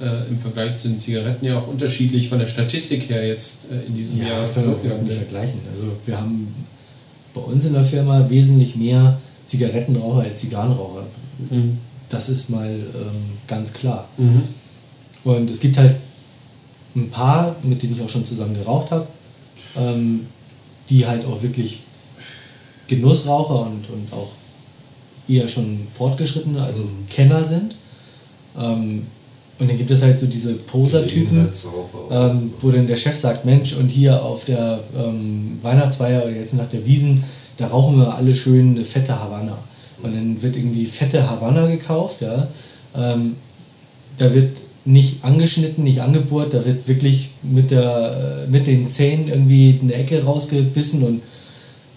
äh, im Vergleich zu den Zigaretten ja auch unterschiedlich von der Statistik her jetzt äh, in diesem Ja, Jahr das man zurückgegangen nicht vergleichen. Also wir haben bei uns in der Firma wesentlich mehr Zigarettenraucher als Zigarrenraucher. Mhm. Das ist mal ähm, ganz klar. Mhm. Und es gibt halt ein paar, mit denen ich auch schon zusammen geraucht habe, ähm, die halt auch wirklich Genussraucher und, und auch eher schon fortgeschrittene, also Kenner sind. Ähm, und dann gibt es halt so diese Poser-Typen, ähm, wo dann der Chef sagt, Mensch, und hier auf der ähm, Weihnachtsfeier oder jetzt nach der Wiesen, da rauchen wir alle schön eine fette Havanna. Und dann wird irgendwie fette Havanna gekauft, ja. Ähm, da wird nicht angeschnitten, nicht angebohrt, da wird wirklich mit, der, äh, mit den Zähnen irgendwie eine Ecke rausgebissen und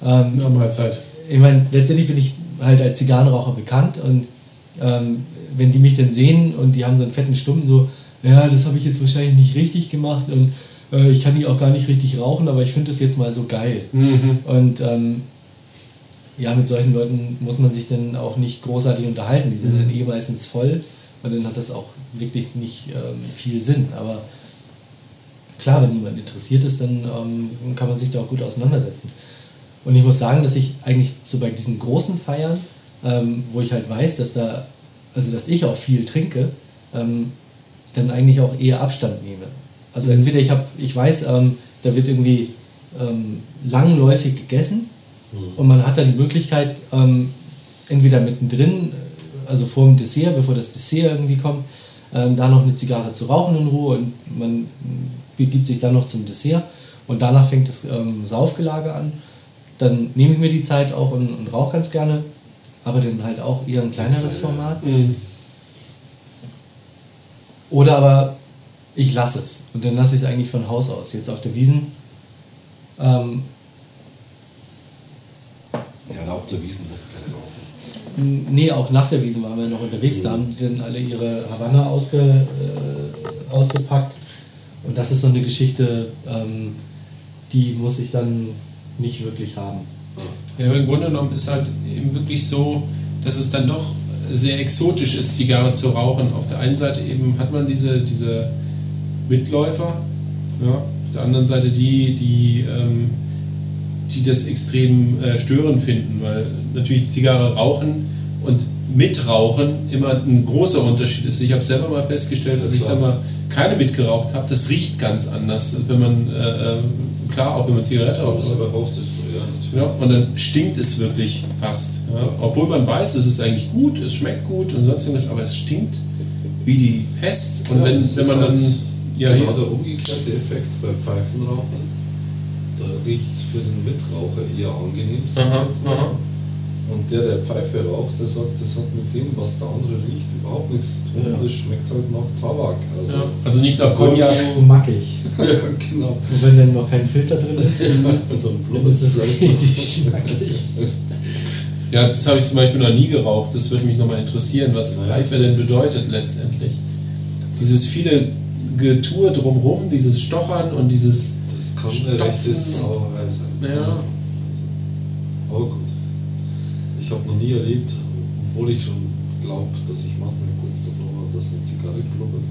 ähm, Mahlzeit. ich meine, letztendlich bin ich halt als Zigarrenraucher bekannt und ähm, wenn die mich dann sehen und die haben so einen fetten Stumpen, so, ja, das habe ich jetzt wahrscheinlich nicht richtig gemacht und äh, ich kann die auch gar nicht richtig rauchen, aber ich finde das jetzt mal so geil. Mhm. Und ähm, ja, mit solchen Leuten muss man sich dann auch nicht großartig unterhalten. Die sind dann eh meistens voll und dann hat das auch wirklich nicht ähm, viel Sinn. Aber klar, wenn jemand interessiert ist, dann ähm, kann man sich da auch gut auseinandersetzen. Und ich muss sagen, dass ich eigentlich so bei diesen großen Feiern, ähm, wo ich halt weiß, dass da, also dass ich auch viel trinke, ähm, dann eigentlich auch eher Abstand nehme. Also entweder ich habe, ich weiß, ähm, da wird irgendwie ähm, langläufig gegessen und man hat dann die Möglichkeit, ähm, entweder mittendrin, also vor dem Dessert, bevor das Dessert irgendwie kommt, ähm, da noch eine Zigarre zu rauchen in Ruhe und man begibt sich dann noch zum Dessert und danach fängt das ähm, Saufgelage an. Dann nehme ich mir die Zeit auch und, und rauche ganz gerne, aber dann halt auch eher ein kleineres Format. Mhm. Oder aber ich lasse es und dann lasse ich es eigentlich von Haus aus. Jetzt auf der Wiesen. Ähm, Ja, auf der Wiesen du keine rauchen. nee, auch nach der Wiesen waren wir noch unterwegs. Da haben die dann alle ihre Havanna ausge, äh, ausgepackt. Und das ist so eine Geschichte, ähm, die muss ich dann nicht wirklich haben. Ja, aber im Grunde genommen ist halt eben wirklich so, dass es dann doch sehr exotisch ist, Zigarre zu rauchen. Auf der einen Seite eben hat man diese, diese Mitläufer, ja, auf der anderen Seite die, die, ähm, die das extrem äh, störend finden, weil natürlich Zigarre rauchen und mitrauchen immer ein großer Unterschied ist. Ich habe selber mal festgestellt, als ich da mal keine mitgeraucht habe, das riecht ganz anders, als wenn man, äh, äh, klar, auch wenn man Zigarette raucht. das aber raucht es ja und dann stinkt es wirklich fast. Ja. Obwohl man weiß, es ist eigentlich gut, es schmeckt gut und sonst irgendwas, aber es stinkt wie die Pest. Und Ja, wenn, wenn man dann. halt Ja, genau der umgekehrte Effekt beim Pfeifenrauchen. Da riecht es für den Mitraucher eher angenehm, Aha, aha. Und der, der Pfeife raucht, der sagt, das hat mit dem, was der andere riecht, überhaupt nichts zu tun. Ja. Das schmeckt halt nach Tabak. Also, Ja. Also nicht nach Cognac. Schmackig. *laughs* ja, genau. Und wenn dann noch kein Filter drin ist, *laughs* dann, ist es richtig schmackig. Ja, das habe ich zum Beispiel noch nie geraucht. Das würde mich nochmal interessieren, was. Pfeife denn bedeutet letztendlich. Dieses viele Getue drumherum, dieses Stochern und dieses. Das kann eine Stopfen. rechte Sauerei sein. Ja. Ich habe noch nie erlebt, obwohl ich schon glaube, dass ich manchmal kurz davor war, dass eine Zigarre blubbert.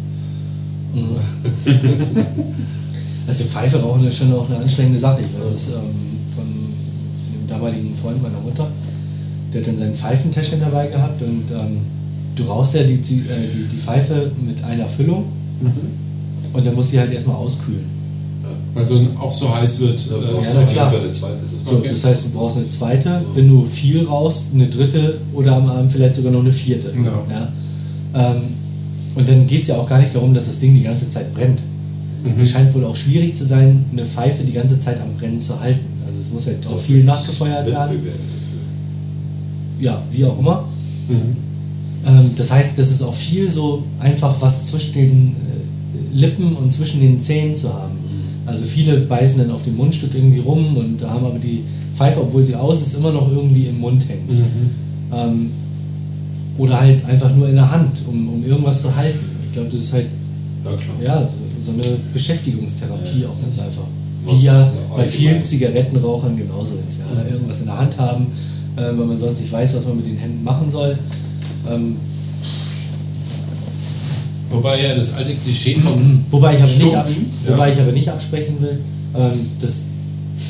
*laughs* Also Pfeife rauchen ist schon auch eine anstrengende Sache. Ich weiß es ähm, von, dem damaligen Freund meiner Mutter, der hat dann sein Pfeifentäschchen dabei gehabt und ähm, du rauchst ja die, äh, die, die Pfeife mit einer Füllung und dann muss sie halt erstmal auskühlen. Weil so auch so heiß wird. Äh, brauchst ja, du auf klar. eine zweite. So, Okay. Das heißt, du brauchst eine zweite, wenn du viel rauchst, eine dritte oder am Abend vielleicht sogar noch eine vierte. Genau. Ja? Ähm, und dann geht es ja auch gar nicht darum, dass das Ding die ganze Zeit brennt. Mhm. Es scheint wohl auch schwierig zu sein, eine Pfeife die ganze Zeit am Brennen zu halten. Also es muss halt auch viel nachgefeuert werden. Ja, wie auch immer. Mhm. Ähm, das heißt, das ist auch viel so einfach was zwischen den äh, Lippen und zwischen den Zähnen zu haben. Also viele beißen dann auf dem Mundstück irgendwie rum und haben aber die Pfeife, obwohl sie aus ist, immer noch irgendwie im Mund hängen. Mhm. Ähm, oder halt einfach nur in der Hand, um, um irgendwas zu halten. Ich glaube, das ist halt Ja, klar. ja, so eine Beschäftigungstherapie Ja, auch ganz einfach. Wie ja bei vielen Zigarettenrauchern genauso ist. Ja? Irgendwas in der Hand haben, äh, weil man sonst nicht weiß, was man mit den Händen machen soll. Ähm, Wobei ja das alte Klischee vom. *clears throat* wobei, ich aber nicht abs ja. wobei ich aber nicht absprechen will, ähm, dass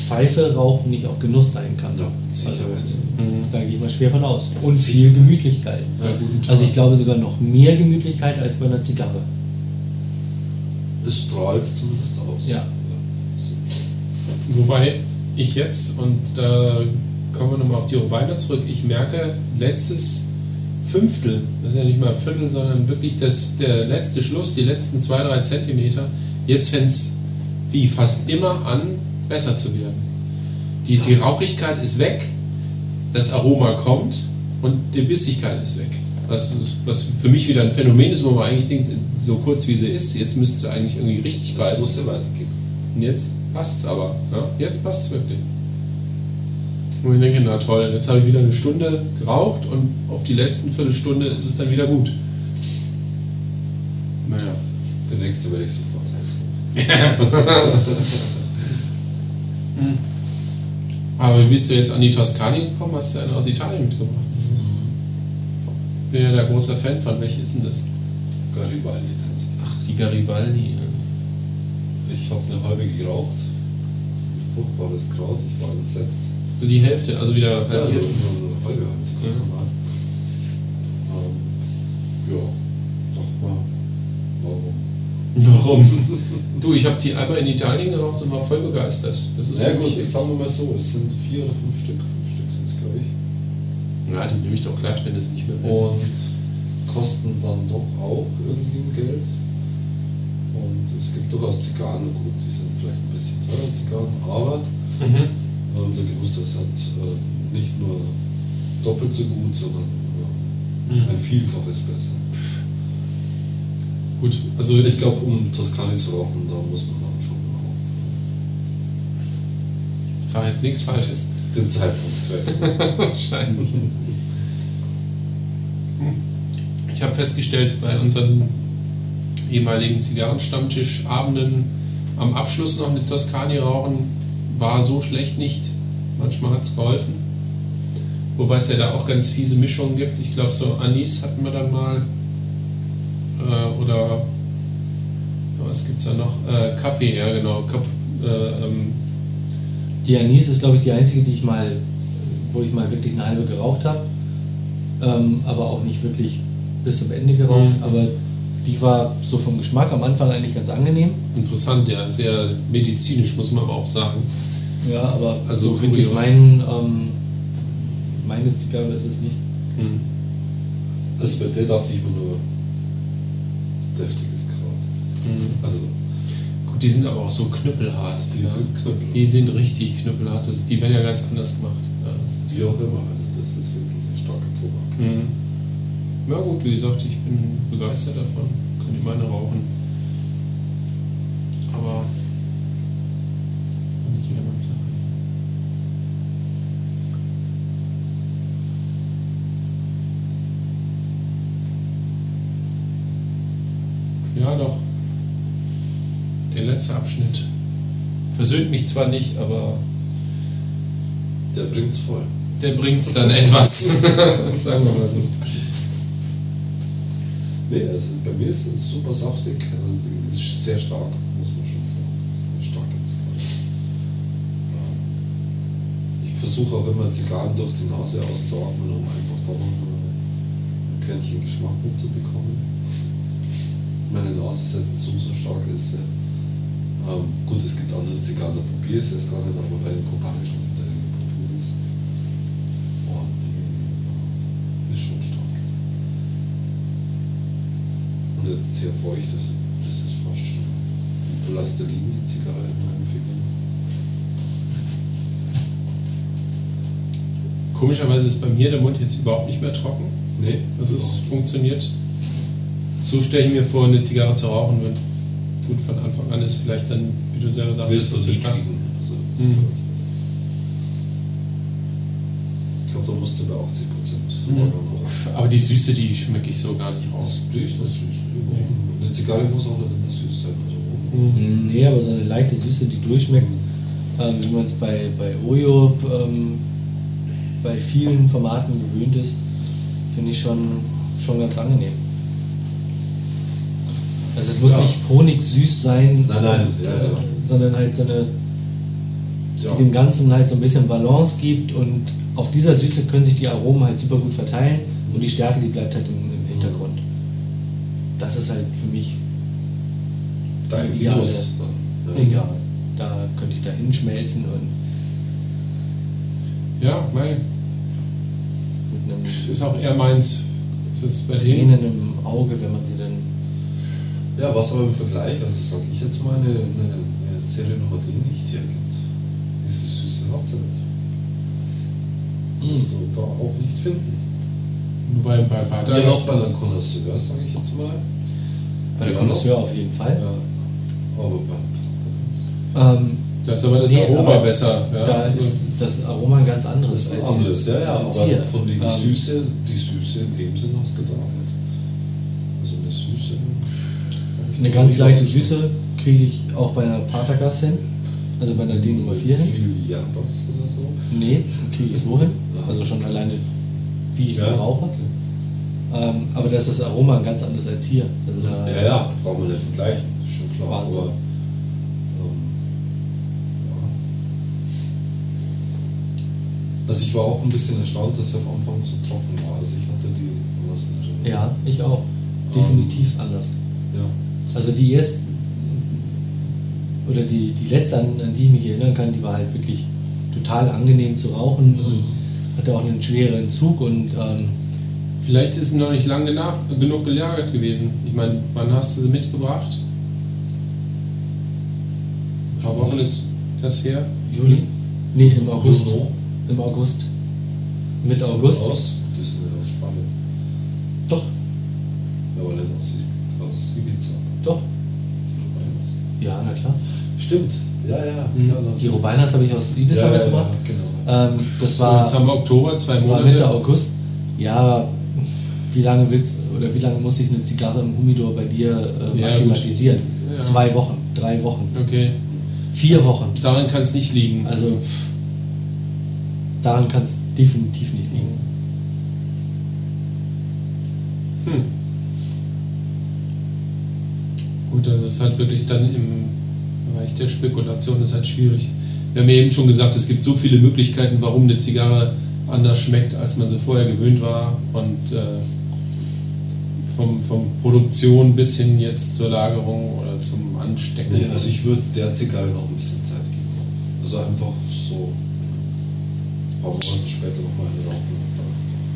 Pfeife rauchen nicht auch Genuss sein kann. Ja, Sicherheit. Mhm. Da gehe ich mal schwer von aus. Und viel Gemütlichkeit. Ja, Also ich glaube sogar noch mehr Gemütlichkeit als bei einer Zigarre. Es strahlt zumindest aus. Ja. Wobei ich jetzt, und da kommen wir nochmal auf die Rubiner zurück, ich merke, letztes Fünftel, das ist ja nicht mal ein Viertel, sondern wirklich das, der letzte Schluss, die letzten zwei, drei Zentimeter, jetzt fängt es wie fast immer an, besser zu werden. Die, die Rauchigkeit ist weg, das Aroma kommt und die Bissigkeit ist weg. Was, was für mich wieder ein Phänomen ist, wo man eigentlich denkt, so kurz wie sie ist, jetzt müsste sie eigentlich irgendwie richtig beißen. musste weitergehen. Und jetzt passt es aber. Ja? Jetzt passt es wirklich. Und ich denke, na toll, jetzt habe ich wieder eine Stunde geraucht und auf die letzten Viertelstunde ist es dann wieder gut. Naja. Der nächste werde ich sofort heiß. Aber wie bist du jetzt an die Toskani gekommen? Hast du einen aus Italien mitgebracht? Ich bin ja der großer Fan von. Welche ist denn das? Garibaldi. Ach, die Garibaldi. Ich habe eine halbe geraucht. Ein furchtbares Kraut. Ich war entsetzt. So die Hälfte, also wieder Ja, halbiert. nur eine halbe halt, ganz Ja. normal. Ähm, ja, doch mal. Warum? *laughs* Warum? du, ich habe die einmal in Italien geraucht und war voll begeistert. Das ist Ja gut, sagen wir mal so, es sind vier oder fünf Stück. Fünf Stück sind es, glaube ich. Ja, die nehme ich doch glatt, wenn es nicht mehr ist. Und kosten dann doch auch irgendwie ein Geld. Und es gibt durchaus Zigarren, gut, die sind vielleicht ein bisschen teurer Zigarren, aber Mhm. Ähm, der Genuss ist halt äh, nicht nur doppelt so gut, sondern ja, Mhm. ein Vielfaches besser. Gut, also Ich glaube, um Toskani zu rauchen, da muss man dann schon auch das war jetzt nichts Falsches. den Zeitpunkt treffen. *laughs* Wahrscheinlich. Ich habe festgestellt, bei unseren ehemaligen Zigarrenstammtischabenden am Abschluss noch eine Toskani rauchen war so schlecht nicht. Manchmal hat es geholfen. Wobei es ja da auch ganz fiese Mischungen gibt. Ich glaube, so Anis hatten wir dann mal. Äh, oder was gibt es da noch? Äh, Kaffee, ja genau. Kap äh, ähm, Die Anis ist, glaube ich, die einzige, die ich mal, wo ich mal wirklich eine halbe geraucht habe. Ähm, aber auch nicht wirklich bis zum Ende geraucht. Mhm. Aber die war so vom Geschmack am Anfang eigentlich ganz angenehm. interessant, ja. Sehr medizinisch, muss man aber auch sagen. Ja, aber Also so wirklich kurios. mein, ähm, meine Zigarre ist es nicht. Hm. Also bei der dachte ich mir nur deftiges Kraut. Hm. Also Gut, die sind aber auch so knüppelhart. die ja. sind knüppel. die sind richtig knüppelhart. Das, die werden ja ganz anders gemacht. Ja, Wie auch immer, also das ist wirklich ein starker Tobak. hm. ja gut, wie gesagt, ich bin begeistert davon. Kann ich meine rauchen. Aber Sache. Ja, doch. Der letzte Abschnitt. Versöhnt mich zwar nicht, aber Der bringt's voll. der bringt es dann etwas. *laughs* Sagen wir mal so. Nee, also bei mir ist es super saftig, also ist sehr stark, versuche auch immer Zigarren durch die Nase auszuatmen, um einfach da noch ein Quäntchen Geschmack mitzubekommen. Meine Nase ist jetzt zu so stark ist. Ja. Ähm, gut, es gibt andere Zigarren, da probiere ich es jetzt gar nicht, aber bei den kubanischen da probiere ich es. Und die äh, ist schon stark. Und jetzt sehr feucht, das, das ist fast schon Plastilin, die Zigarre in meinen Fingern. Komischerweise ist bei mir der Mund jetzt überhaupt nicht mehr trocken. Nee, Das ist funktioniert. So stelle ich mir vor, eine Zigarre zu rauchen. Wenn gut von Anfang an ist vielleicht dann, wie du selber sagst, wirst du zu stark. Also, das Mhm. ich glaube, da musst du bei 80 Prozent. Mhm. Aber die Süße, die schmecke ich so gar nicht raus. Aus süß, das ist süß. Eine Zigarre muss auch nicht immer süß sein. Also, Mhm. Nee, aber so eine leichte Süße, die durchschmeckt, ähm, wie man es bei, bei Oyo ähm, bei vielen Formaten gewöhnt ist, finde ich schon, schon ganz angenehm. Also es muss Ja. nicht honigsüß sein, Nein, nein, und, ja, äh, ja. sondern halt so eine, die dem Ganzen halt so ein bisschen Balance gibt und auf dieser Süße können sich die Aromen halt super gut verteilen und die Stärke, die bleibt halt im, im Hintergrund. Das ist halt für mich Dein ideale. Ja. Zigarre. Da könnte ich da hinschmelzen und Ja, mein, mit einem das ist auch eher meins. Das ist bei denen. Tränen im Auge, wenn man sie dann. Ja, was aber im Vergleich, also sage ich jetzt mal, eine, eine, eine Serie Nummer D nicht hergibt. Diese süße nicht. Wirst du da auch nicht finden. Wobei bei Pater. Ja, noch bei einer Connoisseur, sage ich jetzt mal. Bei der. Connoisseur auf jeden Fall. Ja. Aber beim Platter Ähm, Da ist aber das Nee, Aroma aber besser. Ja, da also, ist das Aroma ein ganz anderes. Als anderes, ja, ja, aber von wegen Ähm, Süße, die Süße in dem Sinn hast du da nicht. Also eine Süße. Eine ganz leichte. Süße kriege ich auch bei einer Patergas hin. Also bei einer D Nummer 4 hin. Viel Jambas oder so. Nee, kriege ich so hin. Also schon alleine, wie ich es Ja. brauche. Ähm, aber da ist das Aroma ein ganz anderes als hier. Also da, Ja, ja, brauchen wir nicht vergleichen, schon klar. Wahnsinn. Also ich war auch ein bisschen erstaunt, dass er am Anfang so trocken war. Also ich hatte die anders in Erinnerung. ja, ich auch. Definitiv anders. Ja. Also die erste oder die, die letzte, an, an die ich mich erinnern kann, die war halt wirklich total angenehm zu rauchen und hatte auch einen schweren Zug und ähm, vielleicht ist es noch nicht lange genug, genug gelagert gewesen. Ich meine, wann hast du sie mitgebracht? Ein paar Wochen ist das her. Juli? Nee, im August. Bruno, Im August. Mitte August. Aus, die sind ja aus Spanien. Doch, Aber nicht aus, aus Ibiza. doch. Die. Ja, na klar. Stimmt. Ja, ja, klar. Die. Rubinas habe ich aus Ibiza ja, mitgebracht. ja, genau. Ähm, das So, war, jetzt haben wir Oktober, zwei war Monate. Mitte August. Ja, wie lange willst oder wie lange muss ich eine Zigarre im Humidor bei dir äh, Ja, akklimatisieren? Ja. Zwei Wochen, drei Wochen, Okay. vier Wochen. Daran kann es nicht liegen. Also pff, daran kann es definitiv nicht liegen. Hm. Gut, also das ist halt wirklich dann im Bereich der Spekulation ist halt schwierig. Wir haben ja eben schon gesagt, es gibt so viele Möglichkeiten, warum eine Zigarre anders schmeckt, als man sie vorher gewöhnt war. Und äh, vom, vom Produktion bis hin jetzt zur Lagerung oder zum Anstecken. Nee, also ich würde der Zigarre noch ein bisschen Zeit geben. Also einfach so paar Monate später nochmal eine rauchen.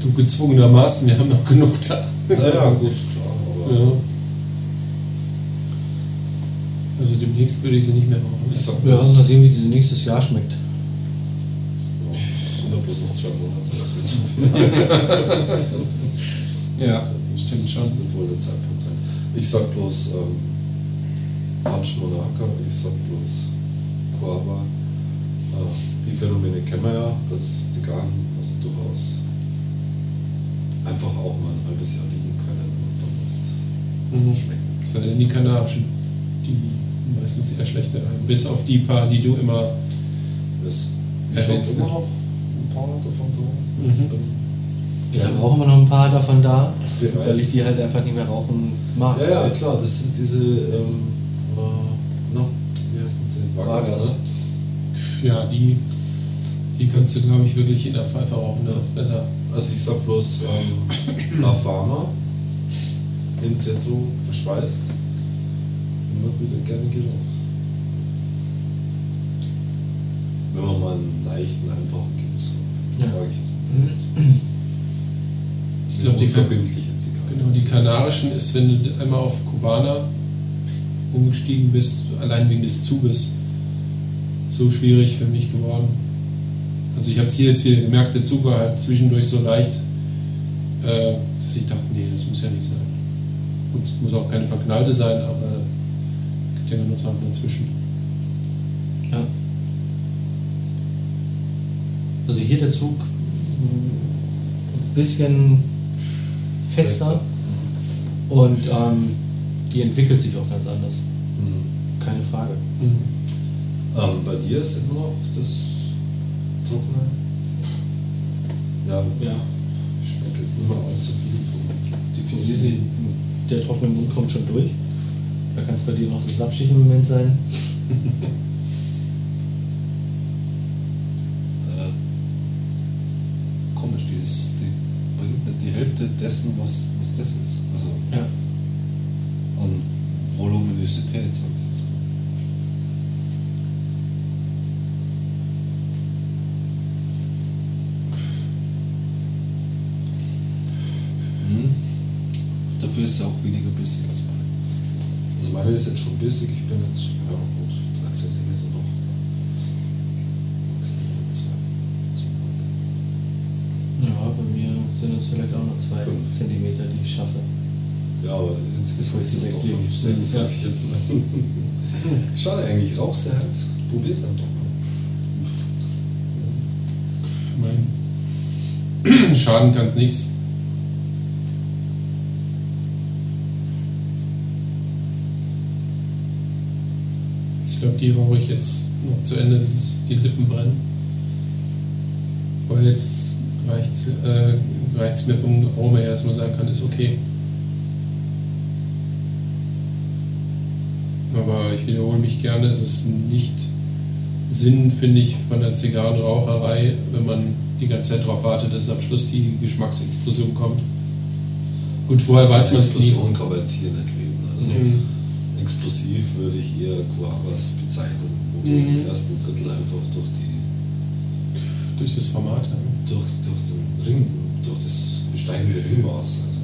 du gezwungenermaßen, wir haben noch genug da. Naja, gut, klar, aber Ja. Also demnächst würde ich sie nicht mehr ich sag Ja, bloß, mal sehen, wie diese nächstes Jahr schmeckt. ja, es sind ja bloß noch zwei Monate. Das wird so *laughs* Ja, stimmt schon. wird wohl der Zeitpunkt sein. Ich sag bloß ähm, Punch Monarca, ich sag bloß Coava. Die Phänomene kennen wir ja, dass Zigarren also durchaus einfach auch mal ein halbes Jahr liegen können und dann ist Mhm. schmecken. Sei denn, die kanarischen, die meistens eher schlechter. Bis auf die paar, die du immer Das ich habe immer noch ein paar davon da. Mhm. Ich habe auch immer noch ein paar davon da, Bereit. weil ich die halt einfach nicht mehr rauchen mag. Ja, ja, klar, das sind diese, ähm, äh, na, wie heißen sie? Wagers. ne? Ja, die, die kannst du, glaube ich, wirklich in der Pfeife rauchen. Das ist besser. Also ich sag bloß, ähm, La Fama im Zentrum verschweißt, immer wieder gerne geraucht. Wenn man mal einen leichten, einfachen Genuss hat, Ja. sage ich jetzt mal. Ich glaube, die, genau, die kanarischen ist, wenn du einmal auf Kubaner umgestiegen bist, allein wegen des Zuges, so schwierig für mich geworden. Also ich habe es hier jetzt wieder gemerkt, der Zug war halt zwischendurch so leicht, äh, dass ich dachte, nee, das muss ja nicht sein. Und es muss auch keine verknallte sein, aber es gibt ja genug Sachen dazwischen. Ja. Also hier der Zug ein bisschen fester und ähm, die entwickelt sich auch ganz anders. Mhm. Keine Frage. Ähm, bei dir ist immer noch das Trockene? Ja, Ja. ich schmecke jetzt nicht mehr allzu viel von sehen, der trockene Mund kommt schon durch. Da kann es bei dir noch so sapschig im Moment sein. *laughs* Äh, komisch, die, ist, die bringt nicht die Hälfte dessen, was, was das ist. Sind es noch weglege. 5, 6, Ja. sag ich jetzt mal. *laughs* Schade eigentlich, rauch sehr heiß. Probier's einfach mal. Mein *clears throat* Schaden kann es nichts. Ich glaube, die rauche ich jetzt noch zu Ende, bis es die Lippen brennen. Weil jetzt reicht es äh, reicht's mir vom Aroma her, dass man sagen kann, ist okay. Aber ich wiederhole mich gerne, es ist nicht Sinn, finde ich, von der Zigarrenraucherei, wenn man die ganze Zeit darauf wartet, dass am Schluss die Geschmacksexplosion kommt. Gut, vorher weiß man es nicht. Explosion kann man jetzt hier nicht reden. Also Mhm. explosiv würde ich eher Coavas bezeichnen, wo Mhm. im ersten Drittel einfach durch die Durch das Format. Ja. durch, durch den Ring, durch das steigende Ringmaß also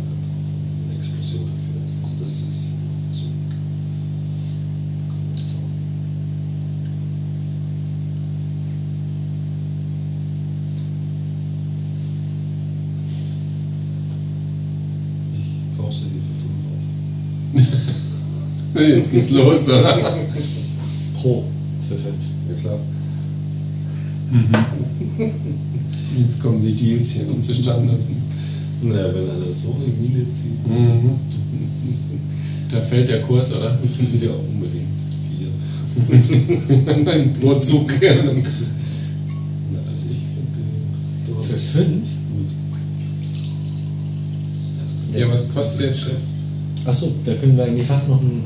Jetzt geht's los, oder? Pro für fünf. Ja klar. Jetzt kommen die Deals hier nun zustande. Naja, wenn einer so eine Mine zieht, Mhm. Da fällt der Kurs, oder? ja unbedingt. Vier. *laughs* Ein Brotzug. Na, also ich finde Für fünf? gut. Ja, was kostet jetzt? Achso, da können wir eigentlich fast noch ein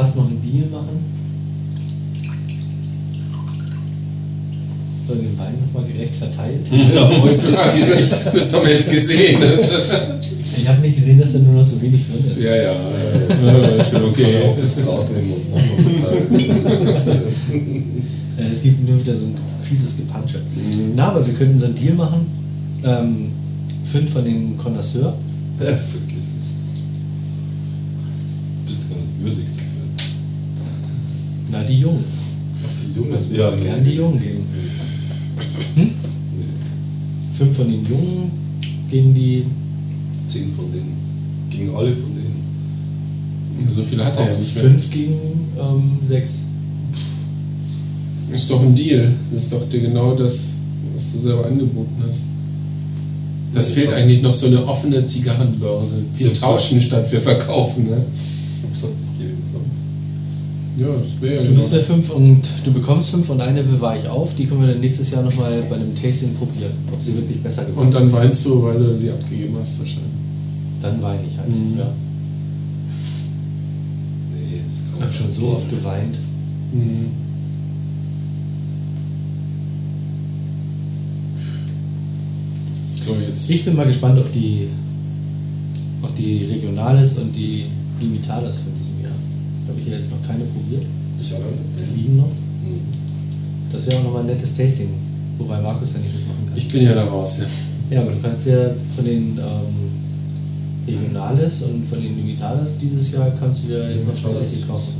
fast noch einen Deal machen. So den Wein nochmal gerecht verteilt. *laughs* Ja, *laughs* äußerst gerecht. *laughs* Das haben wir jetzt gesehen. Ich habe nicht gesehen, dass da nur noch so wenig drin ist. Ja, ja, ja. schon Okay, auch das Glas nehmen und nochmal. Äh, Es gibt nur wieder so ein fieses Gepansche. Mhm. Na, aber wir könnten so einen Deal machen. Ähm, fünf von den Connoisseur. Ja, vergiss es. Bist du gar nicht würdig. Na, die Jungen. Auf die Jungen. Ja, nee. Gern die Jungen geben. Nee. Fünf von den Jungen gegen die. Zehn von denen. Gegen alle von denen. So viel hat er ja nicht mehr. Fünf gegen ähm, sechs. Das ist doch ein Deal. Das ist doch dir genau das, was du selber angeboten hast. Das Ja, fehlt eigentlich noch so eine offene Zigarrenbörse. Wir tauschen statt wir verkaufen. Ne? Ja, das wäre ja Du gibst mir fünf und du bekommst fünf und eine bewahre ich auf. Die können wir dann nächstes Jahr nochmal bei einem Tasting probieren, ob sie wirklich besser geworden Und dann ist. weinst du, weil du sie abgegeben hast wahrscheinlich. Dann weine ich halt. Mhm. Ja. Nee, das kann Ich habe schon so gehen. oft geweint. Mhm. So, jetzt. Ich bin mal gespannt auf die auf die Regionales und die Limitales von diesem Habe ich ja jetzt noch keine probiert. Ich auch Die nicht. liegen noch. Mhm. Das wäre auch nochmal ein nettes Tasting, wobei Markus ja nicht mitmachen kann. Ich bin ja da raus, ja. Ja, aber du kannst ja von den ähm, Regionales und von den Limitales dieses Jahr kannst du dir jetzt noch welche kaufen.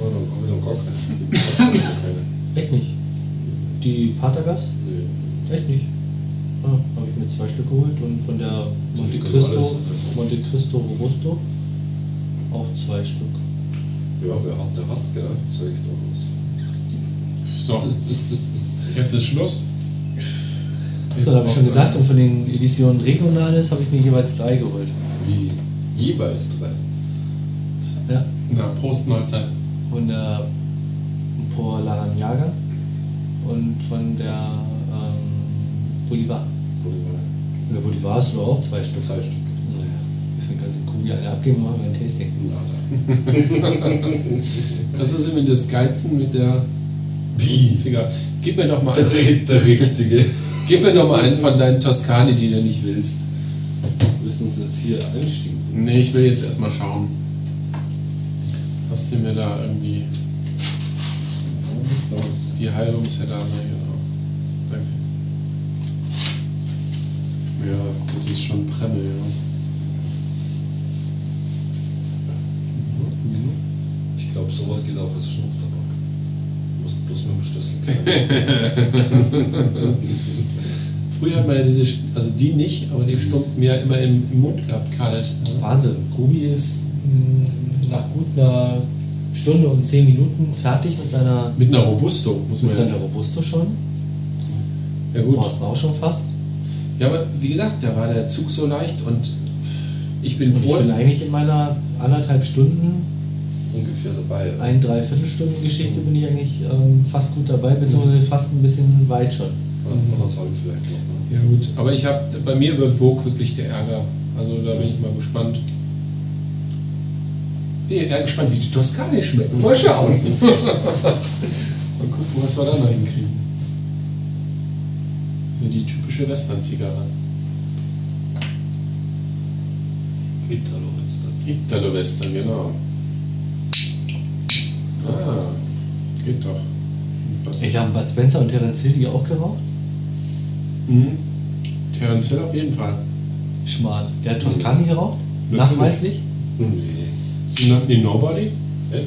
Oh, dann haben wir noch gar *laughs* keine. Echt nicht? Die Patagas? Nee. Echt nicht? Ah, habe ich mir zwei Stück geholt und von der Monte Die Cristo. Monte Cristo Robusto auch zwei Stück. Ja, wer hat, der hat, gell? Sag ich doch was. So. Jetzt ist Schluss. So, da habe ich schon gesagt, und von den Editionen Regionales habe ich mir jeweils drei geholt. Wie? Jeweils drei. Ja. Na, Prostmahlzeit. Von der Por Laranjaga und von der ähm, Bolivar. Von der Bolivar hast du auch zwei Stück. Zwei Stück. Abgeben und machen wir ein Tasting. Nada. Das ist immer das Geizen mit der Wie? Zigarre. Gib mir doch mal, Der dritte Richtige. gib mir doch mal einen von deinen Toskani, die du nicht willst. Müssen uns jetzt hier einstimmen. Nee, ich will jetzt erstmal schauen. Hast du mir da irgendwie. Was ist das? Die halbe muss ja da sein, genau. Danke. Ja, das ist schon Premmel, ja. Glaube, sowas geht auch als Schnupftabak. Du musst bloß mit dem Schlüssel. *laughs* Früher hat man ja diese, also die nicht, aber die Stumpen ja immer im, im Mund gehabt, kalt. Ja. Wahnsinn. Kubi ist mh, nach gut einer Stunde und zehn Minuten fertig mit seiner, Mit einer Robusto, muss man mit ja seiner Robusto schon. Ja gut. Thorsten auch schon fast. Ja, aber wie gesagt, da war der Zug so leicht und ich bin Und ich froh. bin eigentlich in meiner anderthalb Stunden, Ungefähr dabei. ein Dreiviertelstunden Geschichte bin ich eigentlich ähm, fast gut dabei, beziehungsweise fast ein bisschen weit schon. Ja, anderthalb vielleicht noch. Ne? Ja gut, aber ich habe bei mir überwog wirklich der Ärger. Also da bin ich mal gespannt. Ich bin eher gespannt, wie die Toskani schmecken. Mal schauen. *laughs* mal gucken, was wir da noch hinkriegen. So die typische Western-Zigarre. Italo ist das. Italo-Western, genau. Ah, geht doch. Was? Ich habe Bud Spencer und Terence Hill die auch geraucht. Mhm. Terence Hill auf jeden Fall. Schmarrn. Der hat Toskani geraucht. Natürlich. Nachweislich. Nee. Sie nannten ihn Nobody? Echt?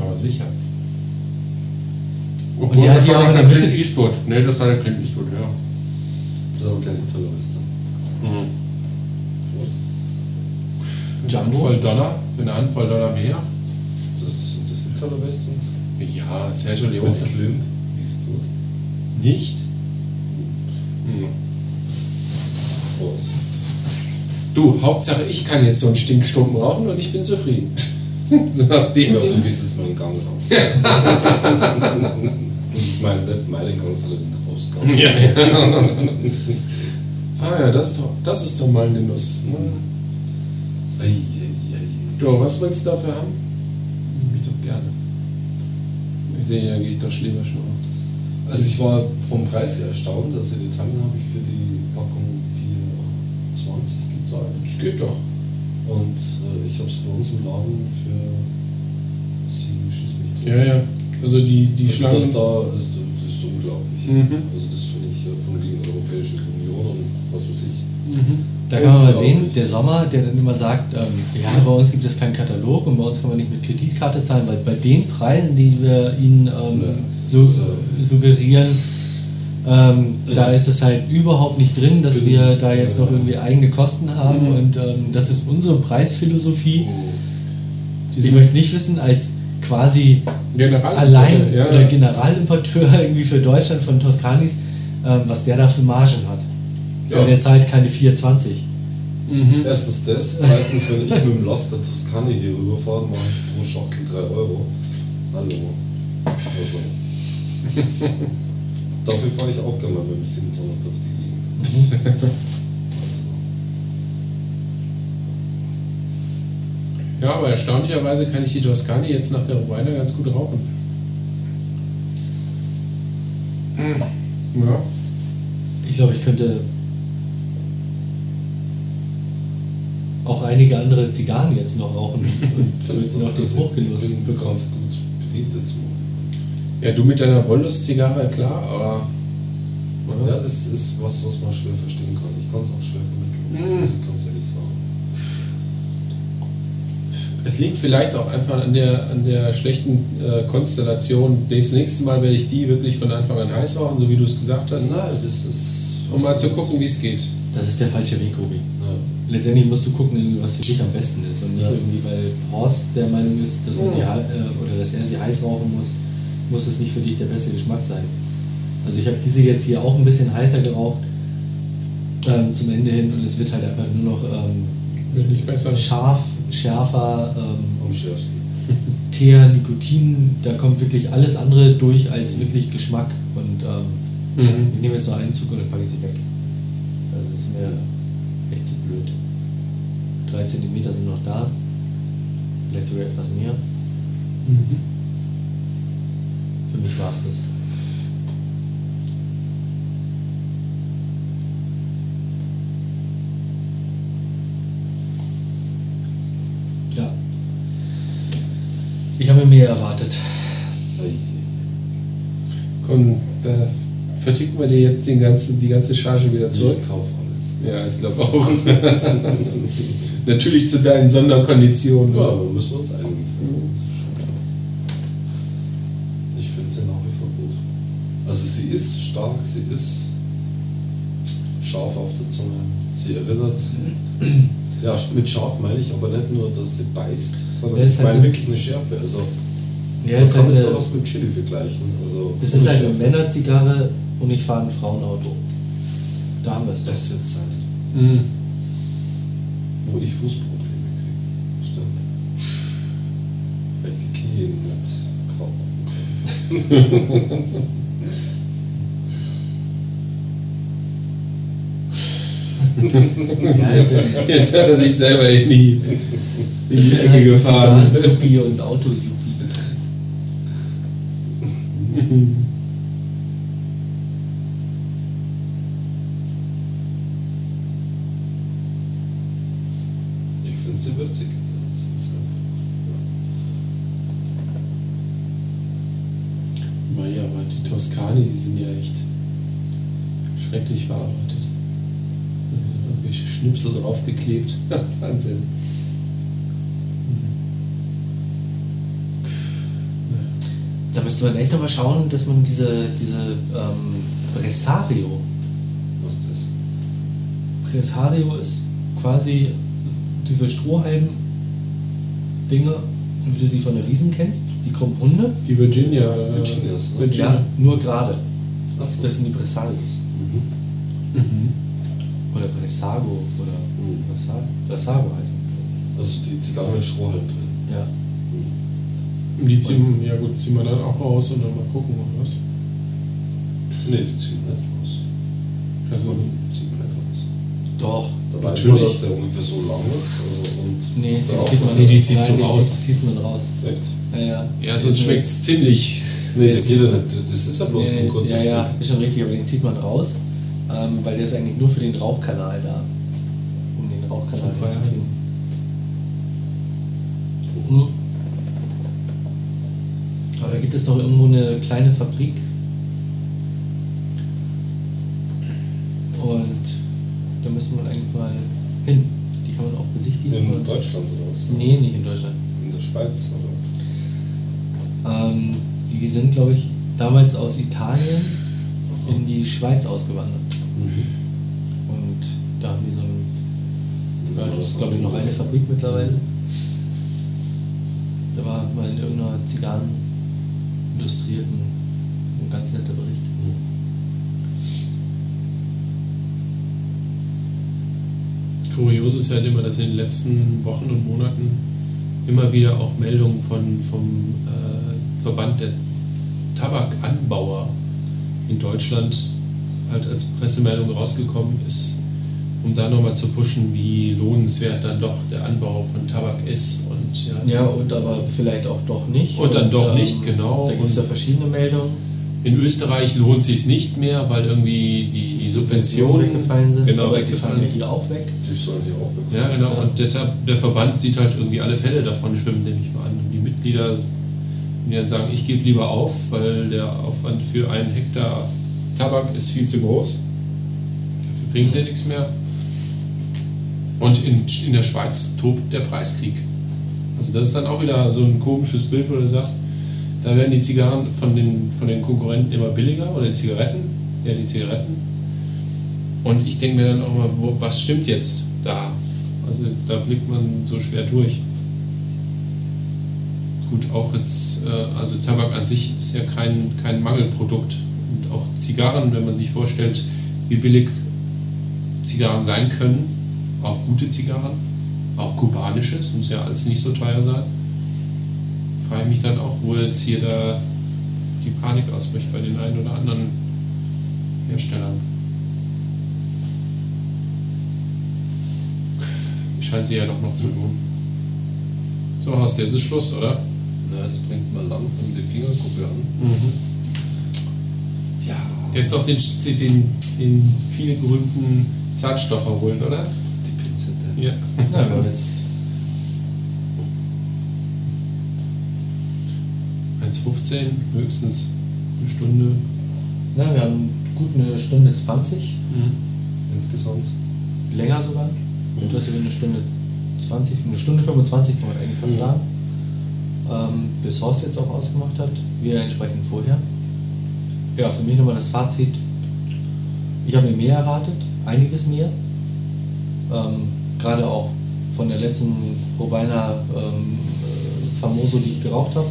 Aber sicher. Und der hat war auch in der Mitte- Clint Eastwood. Nee, das war der Clint Eastwood, ja. Das ist aber kein Italo ist dann. Mhm. Eine Jumbo. Handvoll Dollar, für eine Handvoll Dollar mehr. Das Italo Westerns. Ja, Sergio Leone. Clint Eastwood. Nicht? Hm. Vorsicht. Du, Hauptsache ich kann jetzt so einen Stinkstumpen rauchen und ich bin zufrieden. *laughs* so nach Ich glaube, du gehst jetzt mal in den Gang raus. Und ich meine nicht meinen Gang, sondern den Ausgang. *laughs* Ja, ja. ah ja, das ist doch, das ist doch mal ein Genuss. Ne? Ei, ei, ei. Du, was willst du dafür haben? Ja, gehe ich doch schlimmer schon. Also ich war vom Preis her erstaunt. Also in Italien habe ich für die Packung 4,20 gezahlt. Das geht doch. Und äh, ich habe es bei uns im Laden für 7 Schieß mich tot. Ja, ja. Also die, die Also Schlangen. das da ist, das ist unglaublich. Mhm. Also das finde ich äh, von wegen Europäische Union und was weiß ich. Mhm. Da kann man mal sehen, der Sommer, der dann immer sagt, ähm, ja, bei uns gibt es keinen Katalog und bei uns kann man nicht mit Kreditkarte zahlen, weil bei den Preisen, die wir ihnen ähm, Ja, so, ist, äh, suggerieren, ähm, da ist es halt überhaupt nicht drin, dass Bin- wir da jetzt noch irgendwie eigene Kosten haben Mhm. und ähm, das ist unsere Preisphilosophie. Oh, Ich möchte nicht wissen, als quasi General. allein ja, oder. Generalimporteur *laughs* irgendwie für Deutschland von Toskanis, ähm, was der da für Margen hat. Ja. Weil der zahlt keine 4,20. Mhm. Erstens das, zweitens, wenn ich mit dem Laster Toskana hier rüberfahre, mache ich pro Schachtel 3 Euro. Hallo. Also. *laughs* Dafür fahre ich auch gerne mal mit dem 700 durch die Gegend. Also. Ja, aber erstaunlicherweise kann ich die Toskana jetzt nach der Rowena ganz gut rauchen. Ja. Ich glaube, ich könnte auch einige andere Zigarren jetzt noch rauchen und *laughs* noch den also, Hochgenuss Ich bin ganz gut bedient mal. ja, du mit deiner Wollust-Zigarre, klar, aber. Ja, das ist was, was man schwer verstehen kann. Ich kann es auch schwer vermitteln, Mhm. muss ich ganz ehrlich sagen. Es liegt vielleicht auch einfach an der, an der schlechten äh, Konstellation. Das nächste Mal werde ich die wirklich von Anfang an heiß rauchen, so wie du es gesagt hast, Nein, das ist. um mal zu gucken, wie es geht. Das ist der falsche Weg, Obi. Ja. Letztendlich musst du gucken, was für dich am besten ist und nicht Ja. irgendwie, weil Horst der Meinung ist, dass, man die, äh, oder dass er sie heiß rauchen muss, muss es nicht für dich der beste Geschmack sein. Also ich habe diese jetzt hier auch ein bisschen heißer geraucht ähm, zum Ende hin und es wird halt einfach nur noch ähm, Wird nicht besser. scharf, schärfer, ähm, Am schärfsten. *laughs* Teer, Nikotin, da kommt wirklich alles andere durch als wirklich Geschmack und ähm, Mhm. ich nehme jetzt noch einen Zug und dann packe ich sie weg. Das ist mir 3 cm sind noch da, vielleicht sogar etwas mehr. Mhm. Für mich war es das. Ja. Ich habe mehr erwartet. Komm, da verticken wir dir jetzt den ganzen, die ganze Charge wieder zurück. Ich kauf alles. Ja, ich glaube auch. *laughs* Natürlich zu deinen Sonderkonditionen. Ja, aber müssen wir uns einigen. Ich finde sie nach wie vor gut. Also sie ist stark, sie ist scharf auf der Zunge. Sie erinnert. Ja, mit scharf meine ich aber nicht nur, dass sie beißt, sondern Ja, ist ich halt meine eine- wirklich eine Schärfe. Also Ja, man kann halt es eine, durchaus mit Chili vergleichen. Also das ist halt eine Schärfe. Männerzigarre und ich fahre ein Frauenauto. Da haben wir es. Das wird sein, Mhm. Wo ich Fußprobleme kriege. Stimmt. Weil ich die Knie nicht grau. Ja, jetzt, Jetzt hat er sich selber in die, in die Ecke gefahren. Yuppie und Auto-Yuppie. Schnipsel draufgeklebt. *laughs* Wahnsinn. Da müsste man echt nochmal schauen, dass man diese, diese ähm, Pressario. ja. Was ist das? Pressario ist quasi diese Strohhalm-Dinger, wie du sie von der Wiesen kennst, die Krummhunde. Die Virginia. äh, Virginias, ne? Virginia. Ja, nur gerade. Achso. Das sind die Pressarios. Mhm. Mhm. Oder Pressago Pressa- Pressago heißen. Also die Zigarre mit Strohhalm drin. Ja. Und Die ziehen, ja gut, ziehen wir dann auch raus und dann mal gucken, oder was? Ne, die ziehen nicht raus. Also, Die ziehen nicht raus. Doch. Da weiß man, Natürlich. dass der ungefähr so lang ist. Also, und Nee, die auch zieht man, Nee, die ziehst nein, du die raus. Zieht, zieht man raus. Echt? Ja, ja. ja, sonst schmeckt es ziemlich. Nee, der geht ja nicht. Das ist ja bloß Nee, ein kurzer ja, ja, ist schon richtig, aber den zieht man raus, ähm, weil der ist eigentlich nur für den Rauchkanal da. Den Rauchkanal Zum Feuer. hinzukriegen. Mhm. Aber da gibt es doch irgendwo eine kleine Fabrik. Und da müssen wir eigentlich mal hin. Die kann man auch besichtigen. In Und- Deutschland oder was? Nee, nicht in Deutschland. In der Schweiz oder? Ähm, die sind, glaube ich, damals aus Italien in die Schweiz ausgewandert. Und das ist, glaube ich, noch eine Fabrik mittlerweile. Da war mal in irgendeiner Zigarrenindustrie ein, ein ganz netter Bericht. Kurios ist halt immer, dass in den letzten Wochen und Monaten immer wieder auch Meldungen von, vom äh, Verband der Tabakanbauer in Deutschland halt als Pressemeldung rausgekommen ist, um da nochmal zu pushen, wie lohnenswert dann doch der Anbau von Tabak ist. Und ja, Ja, und aber vielleicht auch doch nicht. Und dann doch nicht, genau. Da gibt es ja Und- verschiedene Meldungen. in Österreich lohnt sich nicht mehr, weil irgendwie die, die Subventionen weggefallen sind. Genau, aber die fallen weggefallen. ja hier auch weg. Die sollen die auch bekommen. Ja, genau. Ja. Und der, der Verband sieht halt irgendwie alle Fälle davon schwimmen, nehme ich mal an. Und die Mitglieder, die dann sagen, ich gebe lieber auf, weil der Aufwand für einen Hektar Tabak ist viel zu groß. Dafür kriegen sie nichts mehr. Und in, in der Schweiz tobt der Preiskrieg. Also das ist dann auch wieder so ein komisches Bild, wo du sagst, da werden die Zigarren von den, von den Konkurrenten immer billiger oder die Zigaretten, ja die Zigaretten. Und ich denke mir dann auch mal, wo, was stimmt jetzt da? Also da blickt man so schwer durch. Gut, auch jetzt, äh, also Tabak an sich ist ja kein, kein Mangelprodukt. Und auch Zigarren, wenn man sich vorstellt, wie billig Zigarren sein können, auch gute Zigarren, auch kubanische, es muss ja alles nicht so teuer sein, frage ich mich dann auch, wo jetzt hier da die Panik ausbricht bei den einen oder anderen Herstellern. Scheint sie ja doch noch zu lohnen. So, hast du jetzt ist Schluss, oder? Na, jetzt bringt man langsam die Fingerkuppe an. Ja. Jetzt noch den, den, den viel gerühmten Zahnstocher holen, oder? Ja. Na, wir haben jetzt 1,15, höchstens eine Stunde. na, wir haben gut eine Stunde 20, Insgesamt. länger sogar. Etwas über eine Stunde 20, eine Stunde 25 kann man eigentlich fast Mhm. sagen. Ähm, bis Horst jetzt auch ausgemacht hat, wir entsprechend vorher. Ja, für mich nochmal das Fazit. Ich habe mir mehr erwartet, einiges mehr. Ähm, Gerade auch von der letzten Robina ähm, äh, Famoso, die ich geraucht habe,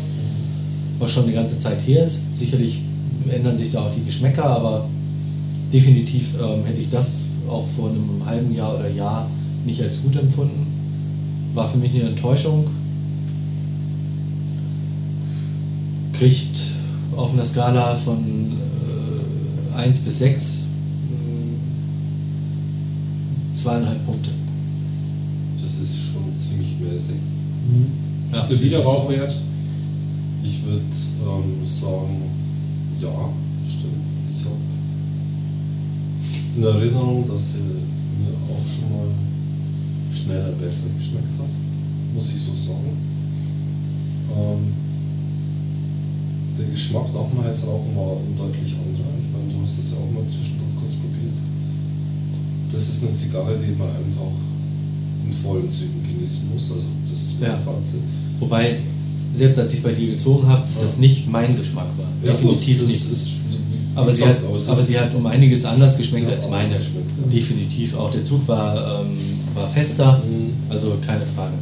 was schon eine ganze Zeit her ist. Sicherlich ändern sich da auch die Geschmäcker, aber definitiv ähm, hätte ich das auch vor einem halben Jahr oder Jahr nicht als gut empfunden. War für mich eine Enttäuschung. Kriegt auf einer Skala von äh, 1 bis 6 mh, zweieinhalb Punkte. Ja, Also Wiederrauchwert. Ich würde ähm, sagen, ja, stimmt. Ich habe in Erinnerung, dass sie mir auch schon mal schneller besser geschmeckt hat, muss ich so sagen. Ähm, der Geschmack nach dem Heißrauchen war ein deutlich anderer. Ich meine, du hast das ja auch mal zwischendurch kurz probiert. Das ist eine Zigarre, die man einfach in vollen Zügen genießen muss. Also das ist mein Ja. Fazit. Wobei, selbst als ich bei dir gezogen habe, das nicht mein Geschmack war. Ja, Definitiv gut, nicht. Ist, Aber, sie hat, aber sie hat um einiges anders geschmeckt als meine. ja. Definitiv. Auch der Zug war, ähm, war fester, Mhm. also keine Frage.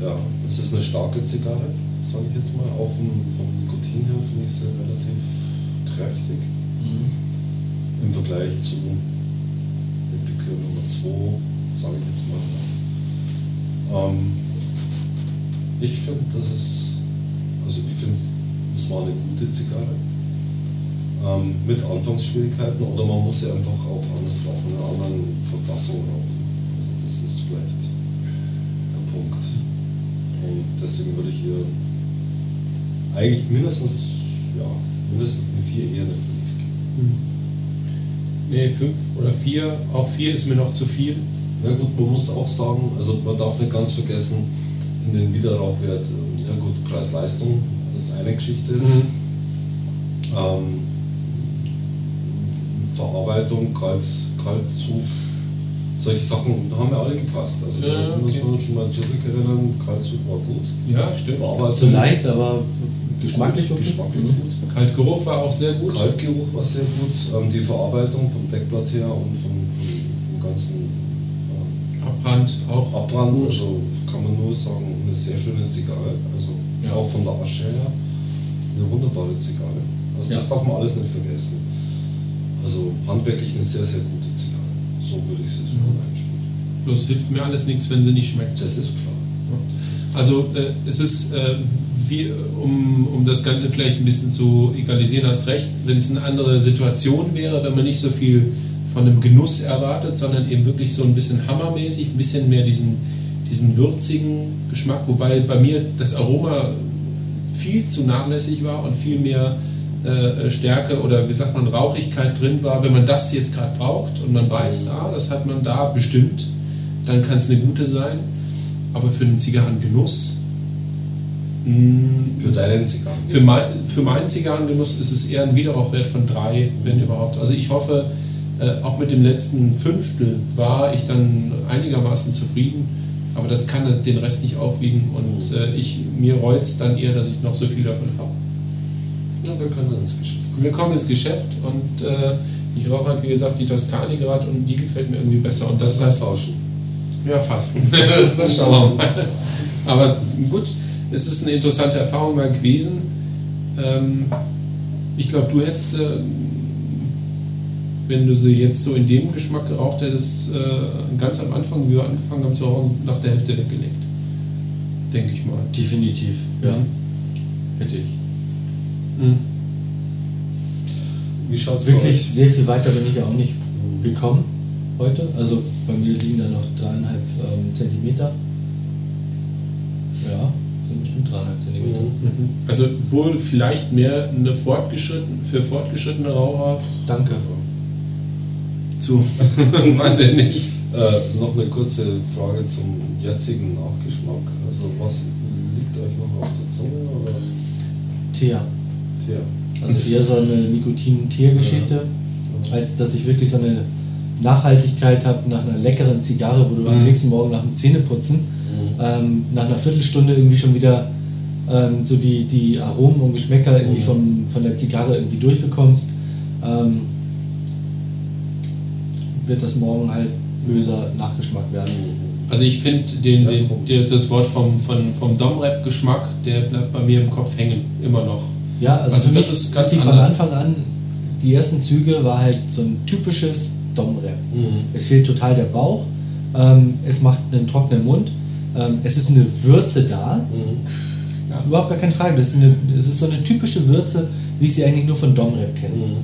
Ja, es ist eine starke Zigarre, sage ich jetzt mal. Auch vom, vom Nikotin her finde ich sie relativ kräftig. Im Vergleich zu Epicure Nummer 2, sage ich jetzt mal. Ähm, ich finde, das ist, also ich finde, es war eine gute Zigarre. Ähm, mit Anfangsschwierigkeiten oder man muss sie einfach auch anders rauchen, in einer anderen Verfassung rauchen. Also das ist vielleicht der Punkt. Und deswegen würde ich ihr eigentlich mindestens, ja, mindestens eine 4, eher eine 5 geben. Nee, 5 oder 4. Auch 4 ist mir noch zu viel. Ja gut, man muss auch sagen, also man darf nicht ganz vergessen, in den Wiederrauchwert, ähm, ja gut, Preis-Leistung ist eine Geschichte. Mhm. Ähm, Verarbeitung, Kalt, Kaltzug, solche Sachen, da haben wir alle gepasst. Also Ja, da muss okay. man uns schon mal zurückerinnern, Kaltzug war gut. Ja, stimmt. Verarbeitung Zu leicht, aber geschmacklich gut, geschmacklich gut. Kaltgeruch war auch sehr gut. Kaltgeruch war sehr gut. Ähm, die Verarbeitung vom Deckblatt her und vom, vom, vom ganzen ähm, Abbrand auch. Abbrand, Gut. also kann man nur sagen, eine sehr schöne Zigarre. Also Ja. auch von der Asche her eine wunderbare Zigarre. Also Ja. das darf man alles nicht vergessen. Also handwerklich eine sehr, sehr gute Zigarre. So würde ich es jetzt mal einstufen. Bloß hilft mir alles nichts, wenn sie nicht schmeckt. Das ist klar. Also äh, es ist, äh, wie, um, um das Ganze vielleicht ein bisschen zu egalisieren, hast recht, wenn es eine andere Situation wäre, wenn man nicht so viel von einem Genuss erwartet, sondern eben wirklich so ein bisschen hammermäßig, ein bisschen mehr diesen, diesen würzigen Geschmack, wobei bei mir das Aroma viel zu nachlässig war und viel mehr äh, Stärke oder wie sagt man Rauchigkeit drin war. Wenn man das jetzt gerade braucht und man weiß, ah, das hat man da bestimmt, dann kann es eine gute sein. Aber für einen Zigarrengenuss, mh, Für deinen Zigarren. für, mein, für meinen Zigarrengenuss ist es eher ein Wiederrauchwert von drei, wenn überhaupt. Also ich hoffe, äh, auch mit dem letzten Fünftel war ich dann einigermaßen zufrieden, aber das kann den Rest nicht aufwiegen und äh, ich, mir reut es dann eher, dass ich noch so viel davon habe. Ja, wir können ins Geschäft. Wir kommen ins Geschäft und äh, ich rauche halt wie gesagt die Toskani gerade und die gefällt mir irgendwie besser und das heißt tauschen. ja, fast. *laughs* das, das schauen wir mal. Aber gut, es ist eine interessante Erfahrung mal gewesen. Ähm, ich glaube, du hättest, äh, wenn du sie jetzt so in dem Geschmack geraucht hättest, äh, ganz am Anfang, wie wir angefangen haben zu rauchen, nach der Hälfte weggelegt. Denke ich mal. Definitiv, ja. Mhm. Hätte ich. Wie schaut es Wirklich sehr viel weiter bin ich ja auch nicht gekommen heute. Also bei mir liegen da noch dreieinhalb ähm, Zentimeter. Ja, sind bestimmt dreieinhalb Zentimeter. Mhm. Also wohl vielleicht mehr eine fortgeschritten, für fortgeschrittene Raucher Danke. Zu, *laughs* weiß ich nicht. Äh, noch eine kurze Frage zum jetzigen Nachgeschmack. Also was liegt euch noch auf der Zunge? Oder? Teer. Tja. Also eher so eine Nikotin-Teer-Geschichte, als dass ich wirklich so eine Nachhaltigkeit habe nach einer leckeren Zigarre, wo du am Mhm. nächsten Morgen nach dem Zähneputzen ähm, nach einer Viertelstunde irgendwie schon wieder ähm, so die, die Aromen und Geschmäcker irgendwie Mhm. vom, von der Zigarre irgendwie durchbekommst, ähm, wird das morgen halt böser Nachgeschmack werden. Also ich finde den, den, das Wort vom, vom, vom Domrep-Geschmack, der bleibt bei mir im Kopf hängen, immer noch. Ja, also, Also für das mich ist ganz sie von. Anfang an, die ersten Züge war halt so ein typisches Domrep. Mhm. Es fehlt total der Bauch, ähm, es macht einen trockenen Mund, ähm, es ist eine Würze da, Mhm. Ja. überhaupt gar keine Frage. Das ist, eine, es ist so eine typische Würze, wie ich sie eigentlich nur von Domrep kenne. Mhm.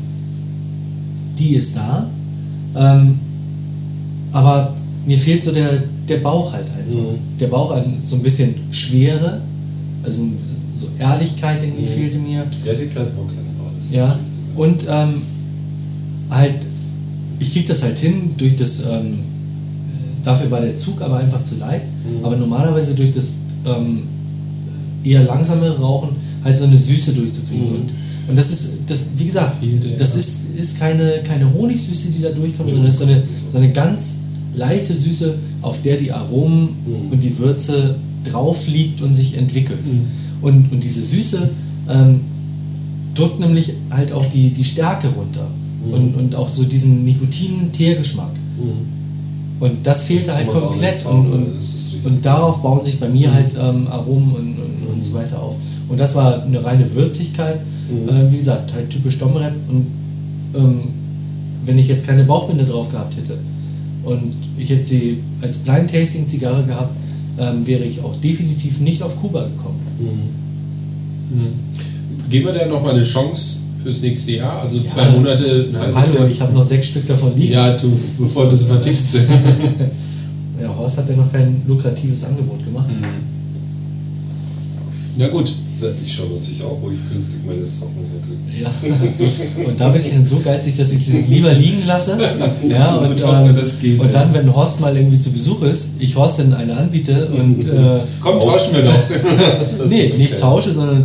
Die ist da, ähm, aber mir fehlt so der, der Bauch halt einfach. Mhm. Der Bauch an so ein bisschen Schwere, also so Ehrlichkeit irgendwie Mhm. fehlte mir. Ehrlichkeit war das ist Ja, und ähm, halt, ich krieg das halt hin durch das, ähm, dafür war der Zug aber einfach zu leicht, Mhm. aber normalerweise durch das ähm, eher langsamere Rauchen halt so eine Süße durchzukriegen. Mhm. Und, und das ist, das, wie gesagt, Das fehlte, das ja. ist, ist keine, keine Honigsüße, die da durchkommt, Mhm. sondern es ist so eine, so eine ganz leichte Süße, auf der die Aromen Mhm. und die Würze drauf liegt und sich entwickelt. Mhm. Und, und diese Süße ähm, drückt nämlich halt auch die, die Stärke runter. Mhm. Und, und auch so diesen Nikotin-Teergeschmack. Mhm. Und das fehlte Das halt komplett. Und, und, das und darauf bauen sich bei mir Mhm. halt ähm, Aromen und, und, und so weiter auf. Und das war eine reine Würzigkeit. Mhm. Äh, wie gesagt, halt typisch Domrep. Und ähm, wenn ich jetzt keine Bauchbinde drauf gehabt hätte und ich hätte sie als Blind Tasting Zigarre gehabt, ähm, wäre ich auch definitiv nicht auf Kuba gekommen. Mhm. Mhm. Geben wir da nochmal eine Chance fürs nächste Jahr? Also zwei Ja. Monate, ein halbes Hallo, ich habe noch sechs Stück davon liegen. Ja, du, bevor du es vertippst. *laughs* Ja, Horst hat ja noch kein lukratives Angebot gemacht. Na gut. Ich schaue natürlich auch, wo ich günstig meine Sachen herkriege. Ja. Und da bin ich dann so geizig, dass ich sie lieber liegen lasse. Ja, und, Und hoffe, ähm, das geht, und ja. dann, wenn Horst mal irgendwie zu Besuch ist, ich Horst dann eine anbiete und äh, Komm, tauschen wir doch. *laughs* Nee, okay. nicht tausche, sondern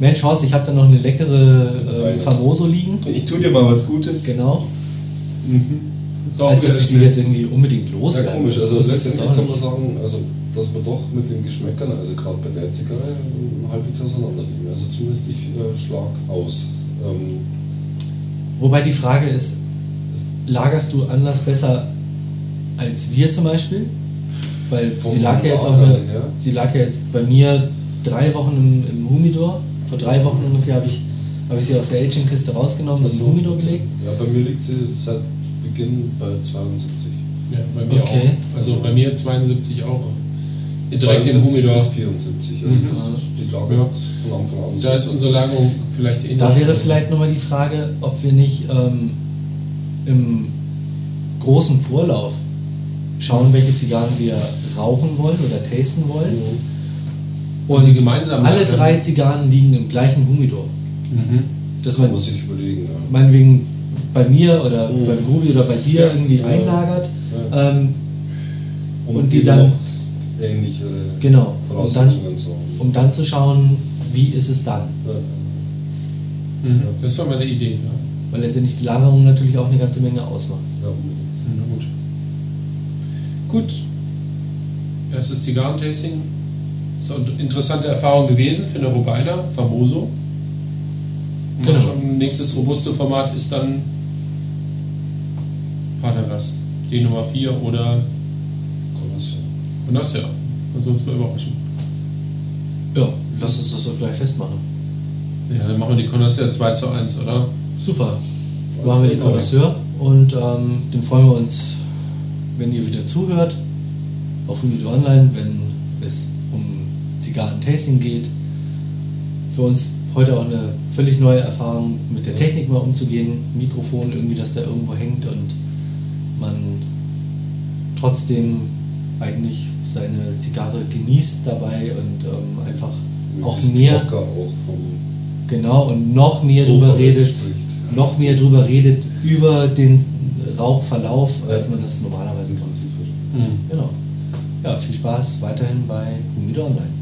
Mensch, Horst, ich habe da noch eine leckere äh. Famoso liegen. Ich tue dir mal was Gutes. Genau. Mhm. Doch, Als dass ich sie jetzt irgendwie unbedingt Ja, loswerden komisch. Also Das ist jetzt letztendlich auch kann man sagen, also, dass wir doch mit den Geschmäckern, also gerade bei der Zigarre, halbwegs auseinander liegen. Also zumindest ich äh, schlag aus. Ähm, Wobei die Frage ist, lagerst du anders besser als wir zum Beispiel? Weil sie lag ja jetzt auch eine, her? sie lag ja jetzt bei mir drei Wochen im, im Humidor. Vor drei Wochen ungefähr habe ich, habe ich sie aus der Aging-Kiste rausgenommen und so. im Humidor gelegt. Ja, bei mir liegt sie seit Beginn bei 72. Ja, bei mir Okay. auch. Also bei mir 72 auch. Direkt im 72 Humidor. bis 74. Also Mhm. das ist die Lage Ja. von Anfang an. Da ist unsere Lagerung vielleicht ähnlich. Da wäre vielleicht nochmal die Frage, ob wir nicht ähm, im großen Vorlauf schauen, welche Zigarren wir rauchen wollen oder tasten wollen. Und sie gemeinsam alle lagern. drei Zigarren liegen im gleichen Humidor. Mhm. Kann man man sich überlegen. Ja. meinetwegen bei mir oder Mhm. beim Grubi oder bei dir Ja. irgendwie Ja. einlagert. Ja. Ähm, Um Und die dann- ähnliche genau. Und dann, Voraussetzungen zu haben. um dann zu schauen, wie ist es dann. Ja, Mhm. Das war meine Idee, ja. Weil letztendlich die Lagerung natürlich auch eine ganze Menge ausmacht. ja, unbedingt. Na gut. Gut. Erstes Zigarrentasting. Ist eine interessante Erfahrung gewesen für eine Robaida, Famoso. Und Genau. schon nächstes robuste Format ist dann Paterglas. Die Nummer 4 oder Connoisseur. Connoisseur. Also das war überraschend. Ja, lass uns das doch gleich festmachen. Ja, dann machen wir die Connoisseur 2 zu 1, oder? Super. Machen wir den Connoisseur und ähm, dann freuen wir uns, wenn ihr wieder zuhört auf Humidor Online, wenn es um Zigarren-Tasting geht. Für uns heute auch eine völlig neue Erfahrung, mit der Technik mal umzugehen. Mikrofon irgendwie, dass da irgendwo hängt und man trotzdem eigentlich seine Zigarre genießt dabei und ähm, einfach auch Möglichst mehr, auch vom genau, und noch mehr Sofa drüber redet, wegspricht. noch mehr drüber redet über den Rauchverlauf, als man das normalerweise macht. intensiver. Mhm. Genau. Ja, viel Spaß weiterhin bei Humidor Online.